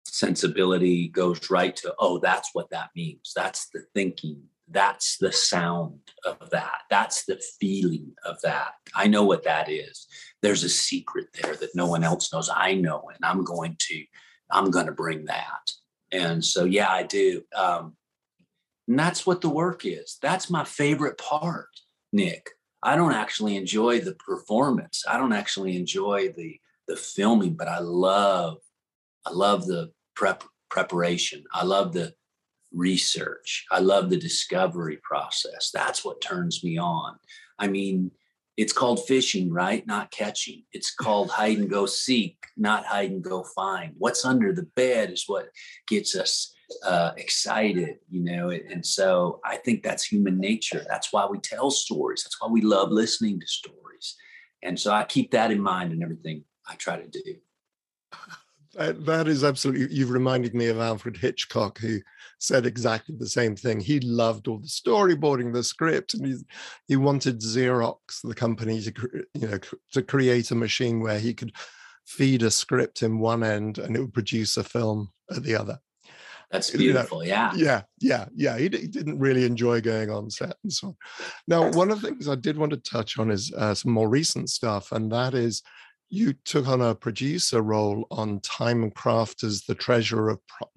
sensibility goes right to, oh, that's what that means. That's the thinking that's the sound of that. That's the feeling of that. I know what that is. There's a secret there that no one else knows. I know, and I'm going to, I'm going to bring that. And so, yeah, I do. Um, and that's what the work is. That's my favorite part, Nick. I don't actually enjoy the performance. I don't actually enjoy the the filming, but I love, I love the prep preparation. I love the research. I love the discovery process. That's what turns me on. I mean, it's called fishing, right? Not catching. It's called hide and go seek, not hide and go find. What's under the bed is what gets us uh, excited, you know. And so I think that's human nature. That's why we tell stories. That's why we love listening to stories. And so I keep that in mind in everything I try to do. that is absolutely, you've reminded me of Alfred Hitchcock, who said exactly the same thing. He loved all the storyboarding, the script, and he he wanted Xerox, the company, to you know to create a machine where he could feed a script in one end and it would produce a film at the other. That's beautiful. You know, yeah. Yeah. Yeah. Yeah. He, he, didn't really enjoy going on set and so on. Now, one of the things I did want to touch on is uh, some more recent stuff, and that is you took on a producer role on Time Crafters The Treasure of Pro-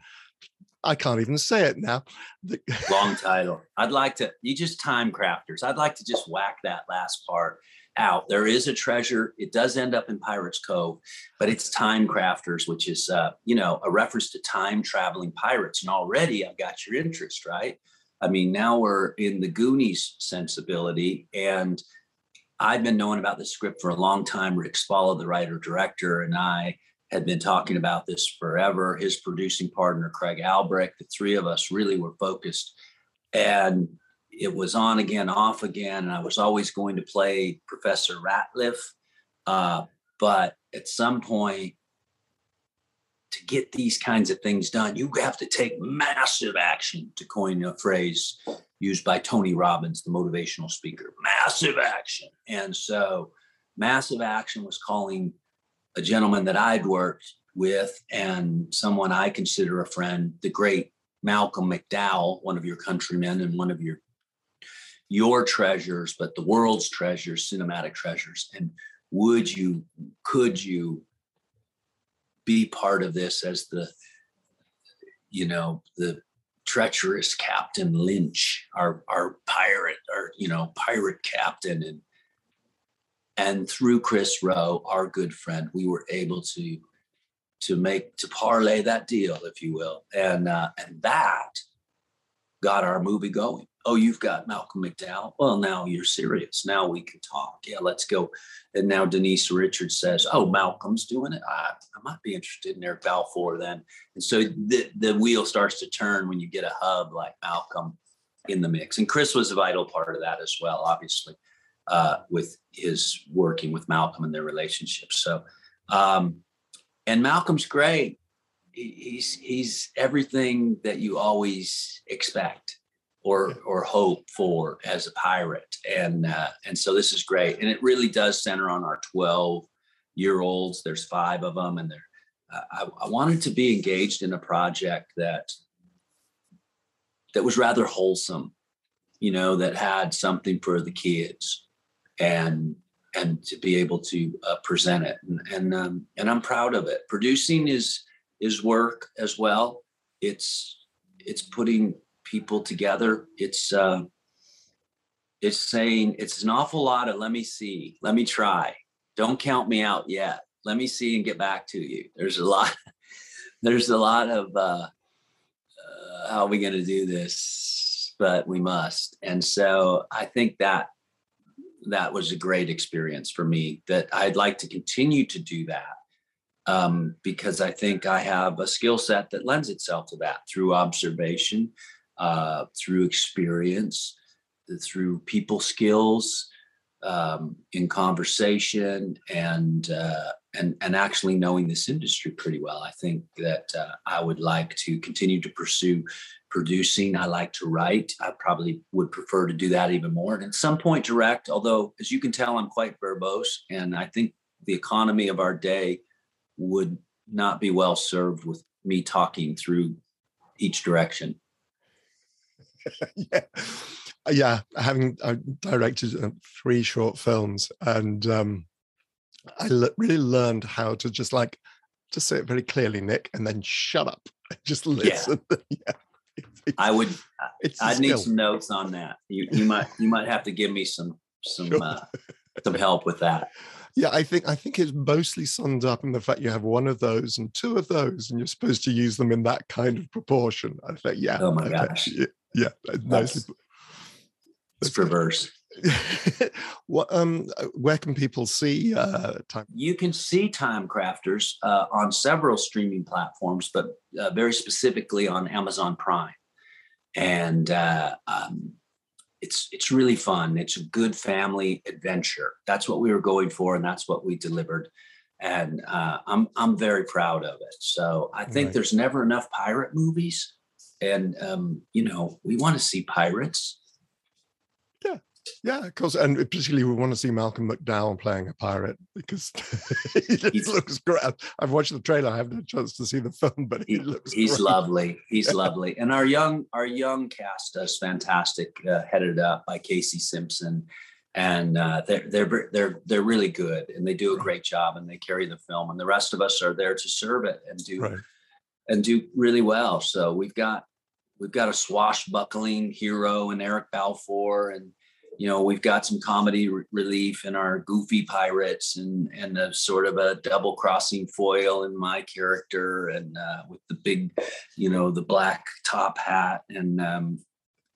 I can't even say it now. The- Long title. I'd like to, you just time crafters. I'd like to just whack that last part out. There is a treasure. It does end up in Pirates Cove, but it's time crafters, which is, uh, you know, a reference to time traveling pirates. And already I've got your interest, right? I mean, now we're in the Goonies sensibility. And I've been knowing about the script for a long time. Rick Spalla, the writer director, and I had been talking about this forever. His producing partner, Craig Albrecht, the three of us really were focused. And it was on again, off again. And I was always going to play Professor Ratliff. Uh, but at some point, to get these kinds of things done, you have to take massive action, to coin a phrase used by Tony Robbins, the motivational speaker massive action. And so, massive action was calling a gentleman that I'd worked with and someone I consider a friend, the great Malcolm McDowell, one of your countrymen and one of your your treasures, but the world's treasures, cinematic treasures. And would you, could you be part of this as the, you know, the treacherous Captain Lynch, our our pirate, our you know pirate captain, and and through Chris Rowe, our good friend, we were able to to make to parlay that deal, if you will, and uh, and that got our movie going. Oh, you've got Malcolm McDowell. Well, now you're serious. Now we can talk. Yeah, let's go. And now Denise Richards says, "Oh, Malcolm's doing it. I, I might be interested in Eric Balfour then." And so the the wheel starts to turn when you get a hub like Malcolm in the mix. And Chris was a vital part of that as well, obviously uh, with his working with Malcolm and their relationship. So, um, and Malcolm's great. He's he's everything that you always expect or or hope for as a pirate, and uh, and so this is great. And it really does center on our twelve year olds. There's five of them, and they're. Uh, I, I wanted to be engaged in a project that that was rather wholesome, you know, that had something for the kids and and to be able to uh, present it and and, um, and I'm proud of it. Producing is is work as well. It's it's putting people together. It's uh, it's saying it's an awful lot of let me see, let me try. Don't count me out yet. Let me see and get back to you. There's a lot. There's a lot of uh, uh, how are we going to do this? but we must. And so I think that that was a great experience for me that I'd like to continue to do that um, because I think I have a skill set that lends itself to that through observation, uh, through experience, through people skills, um, in conversation, and uh, and and actually knowing this industry pretty well. I think that uh, I would like to continue to pursue producing. I like to write. I probably would prefer to do that even more, and at some point direct. Although, as you can tell, I'm quite verbose, and I think the economy of our day would not be well served with me talking through each direction. yeah, yeah. Having I directed uh, three short films, and um, I really learned how to just like just say it very clearly, Nick, and then shut up. Just listen. Yeah. yeah. I would. I need some notes on that. You you might you might have to give me some some sure. uh, some help with that. Yeah, I think I think it's mostly summed up in the fact you have one of those and two of those, and you're supposed to use them in that kind of proportion. I think, yeah. Oh my gosh. Yeah, yeah that's, it's perverse. what um where can people see uh time? You can see time crafters uh, on several streaming platforms but uh, very specifically on amazon prime. And uh, um, it's it's really fun. It's a good family adventure. That's what we were going for and that's what we delivered. And uh, i'm i'm very proud of it. So i think right. there's never enough pirate movies and um, you know we want to see pirates yeah yeah, of course, and particularly we want to see Malcolm McDowell playing a pirate because he looks great. I've watched the trailer. I haven't had a chance to see the film, but he, he looks. He's great. lovely. He's lovely, and our young our young cast is fantastic, uh, headed up by Casey Simpson, and uh, they're they're they're they're really good, and they do a great job, and they carry the film, and the rest of us are there to serve it and do right. And do really well. So we've got we've got a swashbuckling hero and Eric Balfour and you know we've got some comedy re- relief in our goofy pirates and and a sort of a double crossing foil in my character and uh, with the big you know the black top hat. And um,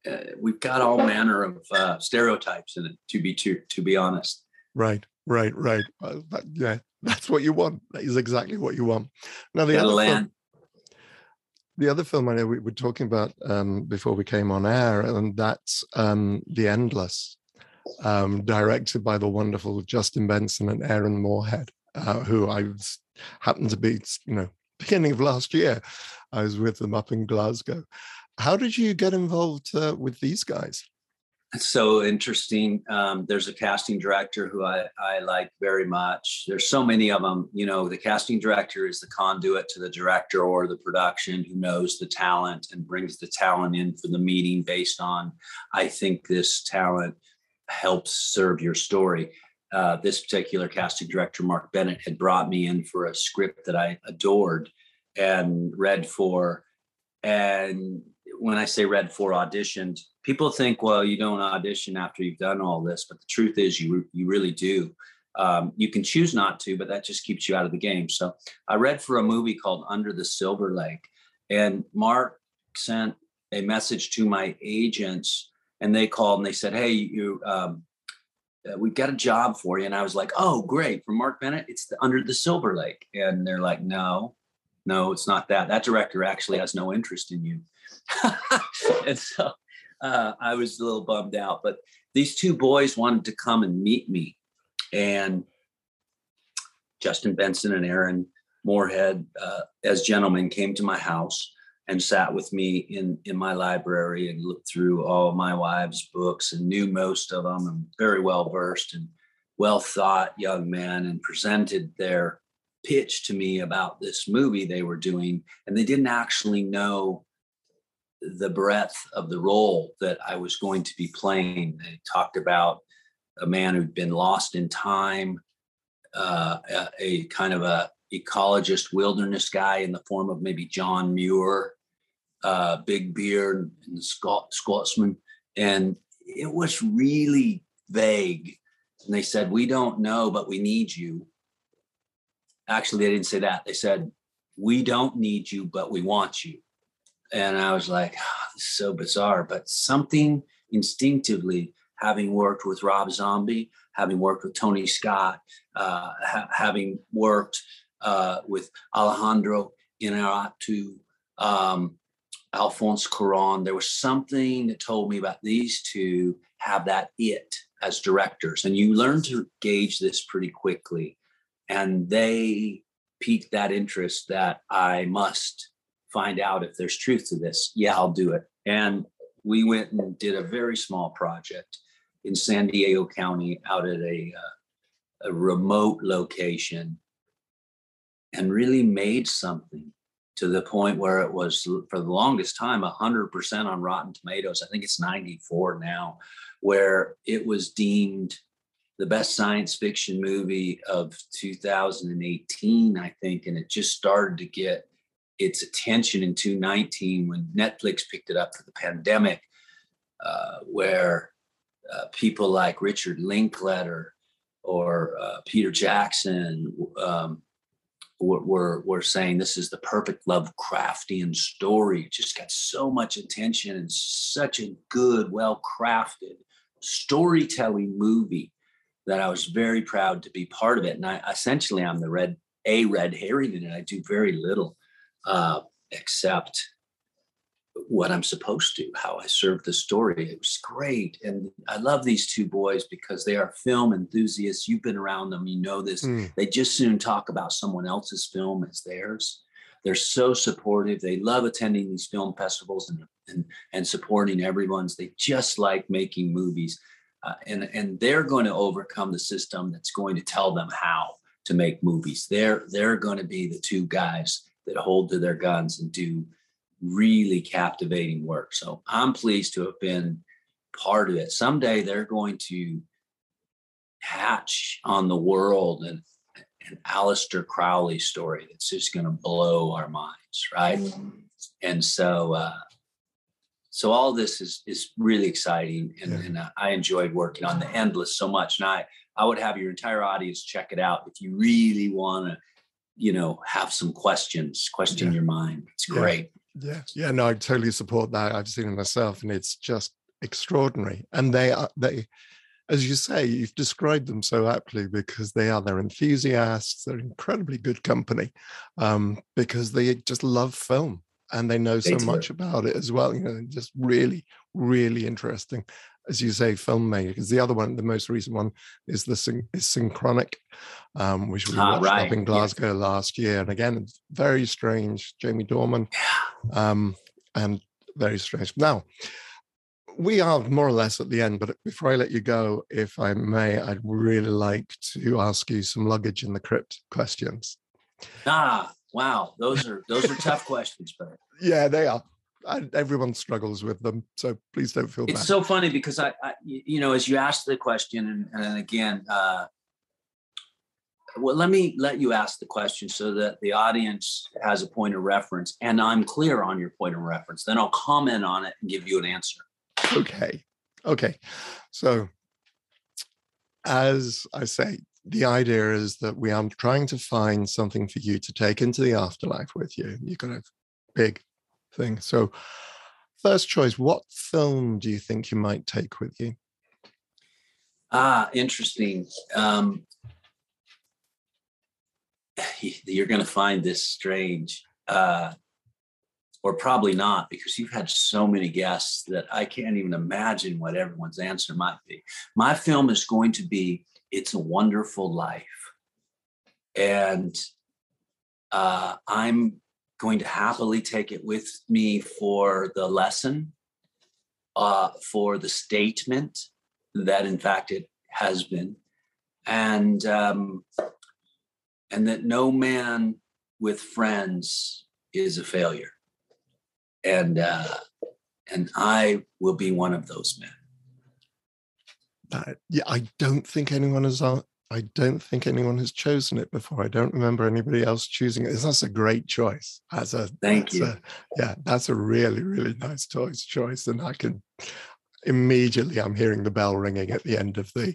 uh, we've got all manner of uh, stereotypes in it to be to, to be honest. Right right right. That, yeah that's what you want. That is exactly what you want. Now the other land. The other film I know we were talking about um, before we came on air, and that's um, The Endless, um, directed by the wonderful Justin Benson and Aaron Moorhead, uh, who I happened to be, you know, beginning of last year. I was with them up in Glasgow. How did you get involved uh, with these guys? So interesting. Um, there's a casting director who I, I like very much. There's so many of them. You know, the casting director is the conduit to the director or the production who knows the talent and brings the talent in for the meeting based on, I think this talent helps serve your story. Uh, this particular casting director, Mark Bennett, had brought me in for a script that I adored and read for. And when I say read for auditioned, people think, well, you don't audition after you've done all this, but the truth is, you you really do. Um, you can choose not to, but that just keeps you out of the game. So I read for a movie called Under the Silver Lake, and Mark sent a message to my agents, and they called and they said, "Hey, you." Um, uh, we've got a job for you. And I was like, oh, great. For Mark Bennett, it's the, under the Silver Lake. And they're like, no, no, it's not that. That director actually has no interest in you. and so uh, I was a little bummed out. But these two boys wanted to come and meet me, and Justin Benson and Aaron Moorhead, uh, as gentlemen, came to my house and sat with me in in my library and looked through all my wife's books and knew most of them and very well versed and well thought young men and presented their pitch to me about this movie they were doing and they didn't actually know the breadth of the role that I was going to be playing. They talked about a man who'd been lost in time, uh, a, a, kind of a ecologist wilderness guy in the form of maybe John Muir, uh, big beard and Scot- Scotsman. And it was really vague. And they said, We don't know, but we need you. Actually, they didn't say that. They said, We don't need you, but we want you and I was like, oh, so bizarre, but something instinctively, having worked with Rob Zombie, having worked with Tony Scott, uh, ha- having worked uh, with Alejandro Inarritu, um, Alfonso Cuarón, there was something that told me about these two have that it as directors. And you learn to gauge this pretty quickly. And they piqued that interest that I must find out if there's truth to this. Yeah, I'll do it. And we went and did a very small project in San Diego County out at a, uh, a remote location and really made something to the point where it was for the longest time 100% on Rotten Tomatoes. I think it's 94 now, where it was deemed the best science fiction movie of 2018, I think. And it just started to get its attention in 2019 when Netflix picked it up for the pandemic, uh, where uh, people like Richard Linklater or uh, Peter Jackson um, were, were saying this is the perfect Lovecraftian story. It just got so much attention and such a good, well crafted storytelling movie that I was very proud to be part of it. And I essentially I'm the red a red herring in it. I do very little uh, except what I'm supposed to, how I serve the story. It was great. And I love these two boys because they are film enthusiasts. You've been around them, you know this. Mm. They just soon talk about someone else's film as theirs. They're so supportive. They love attending these film festivals and, and, and supporting everyone's. They just like making movies. Uh, and, and they're going to overcome the system that's going to tell them how to make movies. They're, they're going to be the two guys that hold to their guns and do really captivating work. So I'm pleased to have been part of it. Someday they're going to hatch on the world and an Aleister Crowley story that's just going to blow our minds, right? Mm-hmm. And so, uh, so all this is is really exciting, and, yeah. and uh, I enjoyed working on the Endless so much. And I I would have your entire audience check it out if you really want to, you know, have some questions, question yeah. your mind. It's great. Yeah, yeah, no, I totally support that. I've seen it myself, and it's just extraordinary. And they are they, as you say, you've described them so aptly because they are they're enthusiasts. They're incredibly good company um, because they just love film and they know so much about it as well. You know, just really, really interesting as you say, filmmaking. Because the other one, the most recent one, is the syn- is Synchronic, um, which we ah, watched right. up in Glasgow yeah. last year. And again, it's very strange. Jamie Dornan, um, and very strange. Now, we are more or less at the end, but before I let you go, if I may, I'd really like to ask you some luggage in the crypt questions. Ah, wow, those are those are tough questions, but yeah, they are. I, everyone struggles with them, so please don't feel it's bad. It's so funny because I, I, you know, as you asked the question, and, and again, uh, well, let me let you ask the question so that the audience has a point of reference, and I'm clear on your point of reference. Then I'll comment on it and give you an answer. Okay, okay. So, as I say, the idea is that we are trying to find something for you to take into the afterlife with you. You've got a big thing. So, first choice, what film do you think you might take with you? Ah, interesting. Um, you're going to find this strange, uh, or probably not, because you've had so many guests that I can't even imagine what everyone's answer might be. My film is going to be It's a Wonderful Life. And uh, I'm going to happily take it with me for the lesson, uh, for the statement that in fact it has been, and um, and that no man with friends is a failure, and uh, and I will be one of those men. That, yeah, I don't think anyone has I don't think anyone has chosen it before. I don't remember anybody else choosing it. That's a great choice. That's a thank that's you. A, yeah, that's a really really nice choice choice, and I can immediately I'm hearing the bell ringing at the end of the.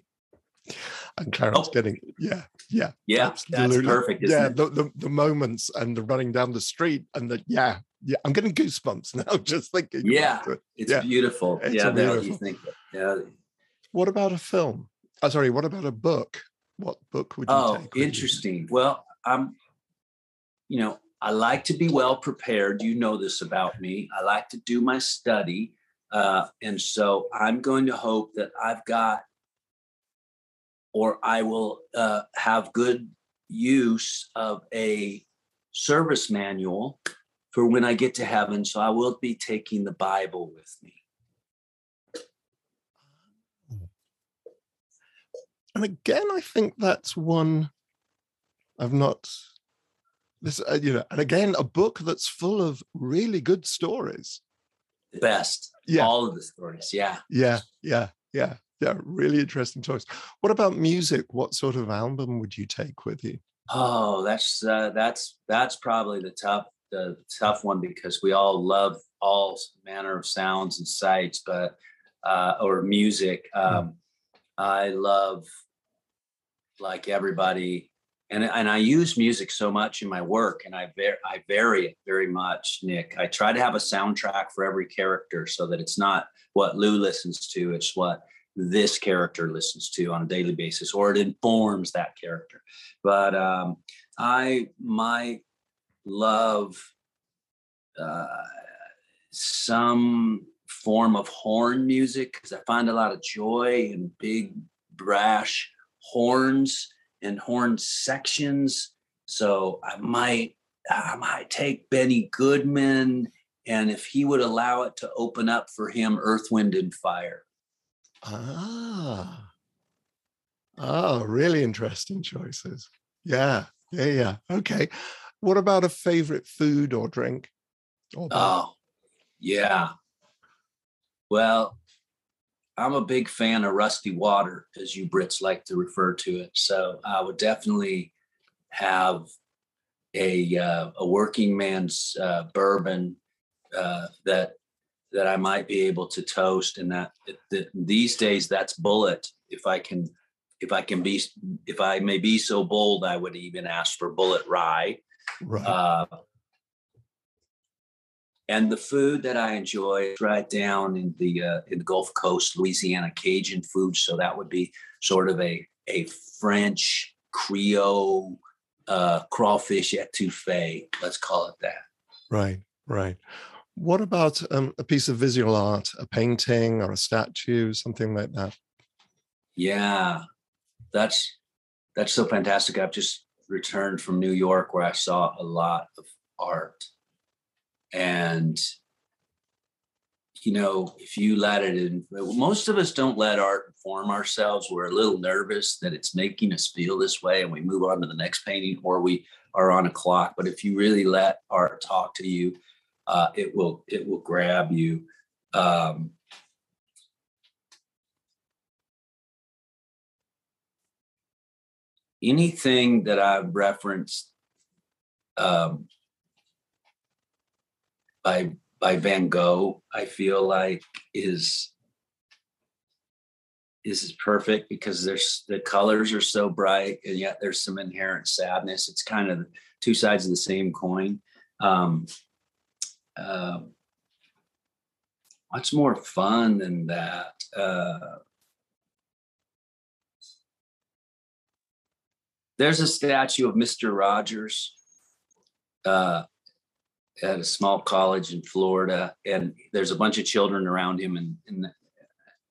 And Clarence oh. getting yeah yeah yeah absolutely. that's perfect yeah the, the the moments and the running down the street and the yeah yeah, I'm getting goosebumps now just thinking. Yeah, it. it's yeah. beautiful. It's yeah, beautiful. you think. Yeah. What about a film? Oh, sorry. What about a book? What book would you oh, take? Oh, interesting. Well, I'm. You know, I like to be well prepared. You know this about me. I like to do my study. Uh, and so I'm going to hope that I've got, or I will uh, have good use of a service manual for when I get to heaven. So I will be taking the Bible with me. And again, I think that's one I've not this uh, you know and again a book that's full of really good stories. The best. Yeah. All of the stories yeah. Yeah yeah yeah yeah really interesting choice. What about music? What sort of album would you take with you? Oh that's uh, that's that's probably the tough the tough one because we all love all manner of sounds and sights but uh or music hmm. um i love like everybody and and I use music so much in my work, and I var- I vary it very much, Nick. I try to have a soundtrack for every character, so that it's not what Lew listens to; it's what this character listens to on a daily basis, or it informs that character. But um, I might love uh, some form of horn music because I find a lot of joy in big brash horns and horn sections. So I might I might take Benny Goodman, and if he would allow it to open up for him, Earth, Wind, and Fire. Ah, oh, really interesting choices. Yeah, yeah, yeah. Okay. What about a favorite food or drink? Or oh, yeah. Well, I'm a big fan of rusty water, as you Brits like to refer to it. So I would definitely have a uh, a working man's uh, bourbon uh, that that I might be able to toast, and that, that these days that's Bulleit. If I can, if I can be, if I may be so bold, I would even ask for Bulleit Rye. Right. And the food that I enjoy is right down in the uh, in the Gulf Coast, Louisiana Cajun food. So that would be sort of a a French Creole uh, crawfish etouffee. Let's call it that. Right, right. What about um, a piece of visual art, a painting or a statue, something like that? Yeah, that's that's so fantastic. I've just returned from New York where I saw a lot of art and you know if you let it in most of us don't let art inform ourselves. We're a little nervous that it's making us feel this way and we move on to the next painting or we are on a clock. But if you really let art talk to you uh, it will it will grab you. Um, anything that i've referenced um, by by Van Gogh, I feel like is is perfect because there's the colors are so bright and yet there's some inherent sadness. It's kind of two sides of the same coin. Um, uh, what's more fun than that? Uh, there's a statue of Mr. Rogers uh, at a small college in Florida, and there's a bunch of children around him, and, and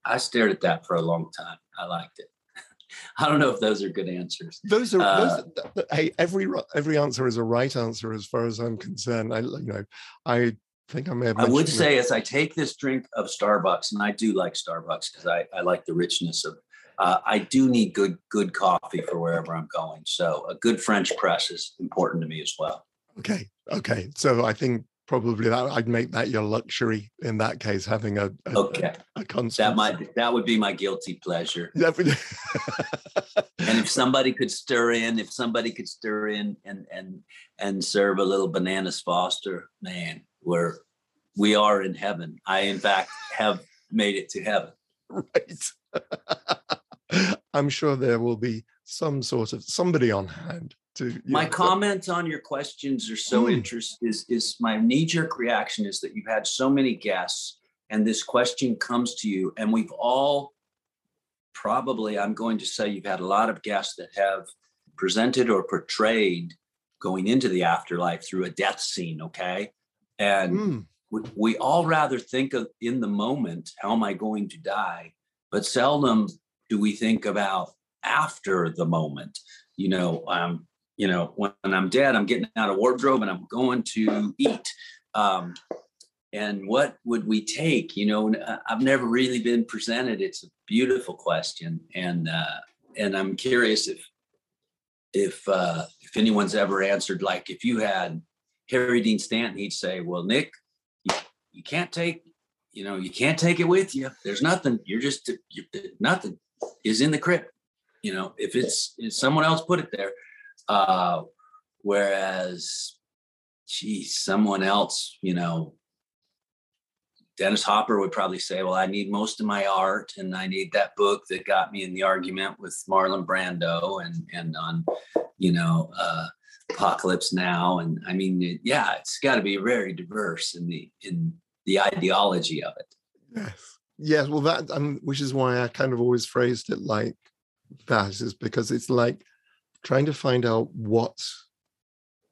I stared at that for a long time. I liked it. I don't know if those are good answers. Those are, uh, those, hey, every every answer is a right answer as far as I'm concerned. I you know, I think I may have. I would say as I take this drink of Starbucks, and I do like Starbucks because I I like the richness of. Uh, I do need good good coffee for wherever I'm going, so a good French press is important to me as well. Okay. Okay. So I think probably that I'd make that your luxury in that case, having a, a okay a, a constant. That might that would be my guilty pleasure. and if somebody could stir in, if somebody could stir in and and and serve a little bananas Foster, man, we're we are in heaven. I in fact have made it to heaven. Right. I'm sure there will be some sort of somebody on hand to my comments on your questions are so Mm. interesting. Is is my knee jerk reaction is that you've had so many guests, and this question comes to you, and we've all probably I'm going to say you've had a lot of guests that have presented or portrayed going into the afterlife through a death scene. Okay, and Mm, we, we all rather think of in the moment how am i going to die but seldom do we think about after the moment you know um you know when, i'm dead i'm getting out of wardrobe and i'm going to eat. Um and what would we take? You know uh, i've never really been presented. It's a beautiful question. And uh and i'm curious if if uh if anyone's ever answered like if you had harry dean stanton he'd say well nick you, you can't take you know you can't take it with you. There's nothing. You're just you're, nothing is in the crypt you know if it's if someone else put it there uh whereas geez someone else you know dennis hopper would probably say well i need most of my art and i need that book that got me in the argument with marlon brando and and on you know uh apocalypse now and i mean it, yeah it's got to be very diverse in the in the ideology of it yes, yes. Well, that um, which is why I kind of always phrased it like that, is because it's like trying to find out what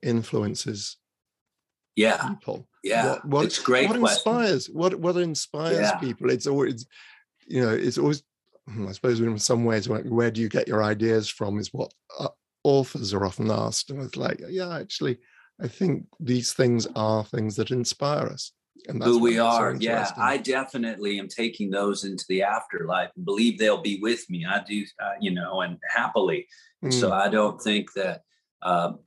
influences yeah people. yeah what, what, it's great what question. inspires what what inspires Yeah. people it's always you know it's always hmm, i suppose in some ways like, where do you get your ideas from is what uh, authors are often asked and it's like yeah actually i think these things are things that inspire us who we it's so are. Yeah i definitely am taking those into the afterlife and believe they'll be with me. I do uh, you know and happily. So Mm, i don't think that um,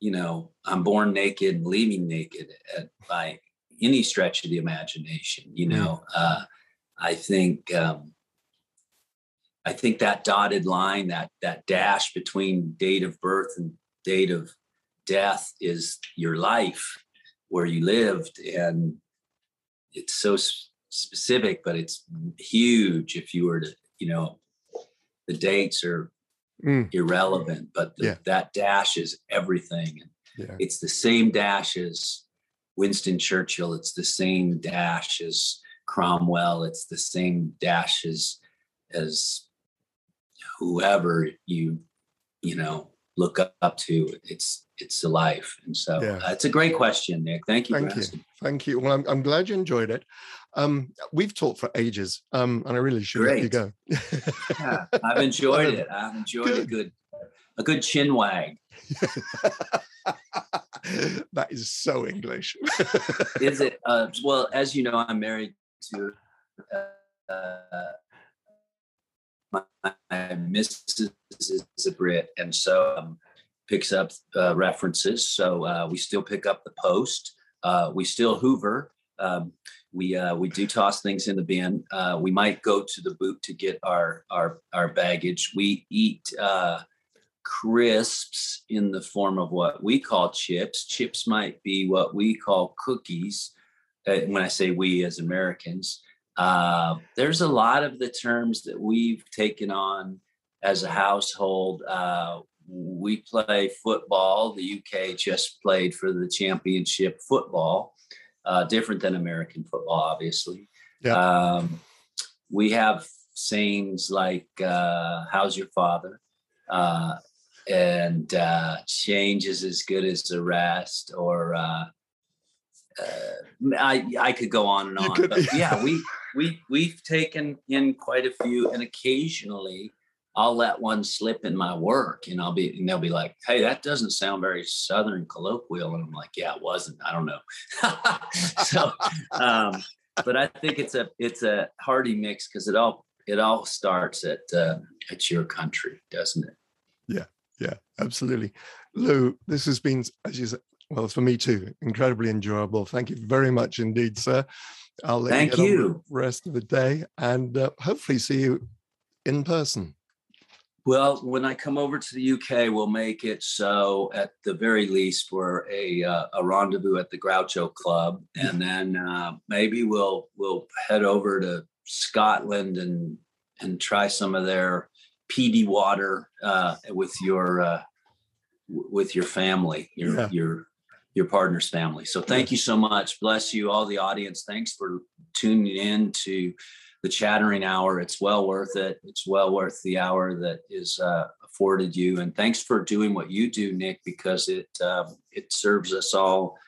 you know i'm born naked and leaving naked at, by any stretch of the imagination you Mm. know? Uh, i think um, i think that dotted line that that dash between date of birth and date of death is your life where you lived. And it's so specific but it's huge if you were to you know the dates are mm, irrelevant but the, Yeah. that dash is everything and yeah it's the same dash as winston churchill it's the same dash as cromwell it's the same dash as as whoever you you know look up, up to it's it's a life and so Yeah. uh, it's a great question nick thank you Thank for you. asking. Thank you. Well, I'm, I'm glad you enjoyed it. Um, we've talked for ages, um, and I really should let you go. yeah i've enjoyed it i've enjoyed a good. good a good chin wag that is so English. is it uh well as you know i'm married to uh my, my missus is a brit and so um, picks up uh, references so uh, we still pick up the post uh, we still hoover um, we uh, we do toss things in the bin uh, we might go to the boot to get our our our baggage we eat uh, crisps in the form of what we call chips. Chips might be what we call cookies. Uh, when I say we as Americans, uh, there's a lot of the terms that we've taken on as a household. We play football. The UK just played for the championship football, uh, different than American football, obviously. Yeah. Um, we have sayings like uh, "How's your father?" Uh, and uh, change is as good as the rest. Or uh, uh, I I could go on and on, could- but yeah, we we we've taken in quite a few, and occasionally I'll let one slip in my work, and I'll be and they'll be like, "Hey, that doesn't sound very Southern colloquial," and I'm like, "Yeah, it wasn't. I don't know." so, um, but I think it's a it's a hearty mix because it all it all starts at uh, at your country, doesn't it? yeah, Yeah, absolutely. Lew, this has been, as you said, well, for me too, incredibly enjoyable. Thank you very much indeed, sir. I'll let Thank you, you. the rest of the day and uh, hopefully see you in person. Well, when I come over to the UK, we'll make it so at the very least we're a uh, a rendezvous at the Groucho Club, and then uh, maybe we'll we'll head over to Scotland and and try some of their peaty water uh, with your uh, with your family, your yeah. your your partner's family. So thank you so much. Bless you, all the audience. Thanks for tuning in to the chattering hour. It's well worth it. It's well worth the hour that is uh, afforded you. And thanks for doing what you do, Nick, because it uh, it serves us all,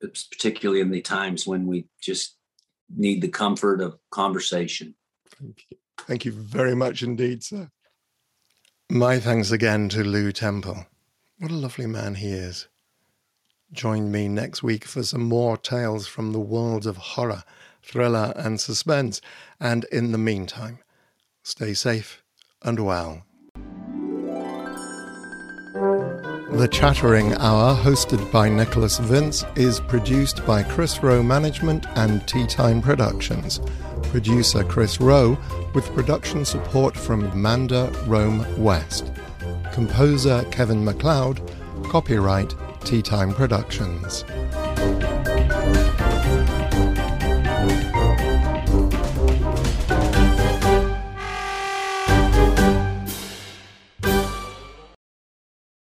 particularly in the times when we just need the comfort of conversation. Thank you. Thank you very much indeed, sir. My thanks again to Lew Temple. What a lovely man he is. Join me next week for some more tales from the world of horror, thriller, and suspense. And in the meantime, stay safe and well. The Chattering Hour, hosted by Nicholas Vince, is produced by Chris Rowe Management and Tea Time Productions. Producer Chris Rowe, with production support from Manda Rome West. Composer Kevin MacLeod, copyright Tea Time Productions.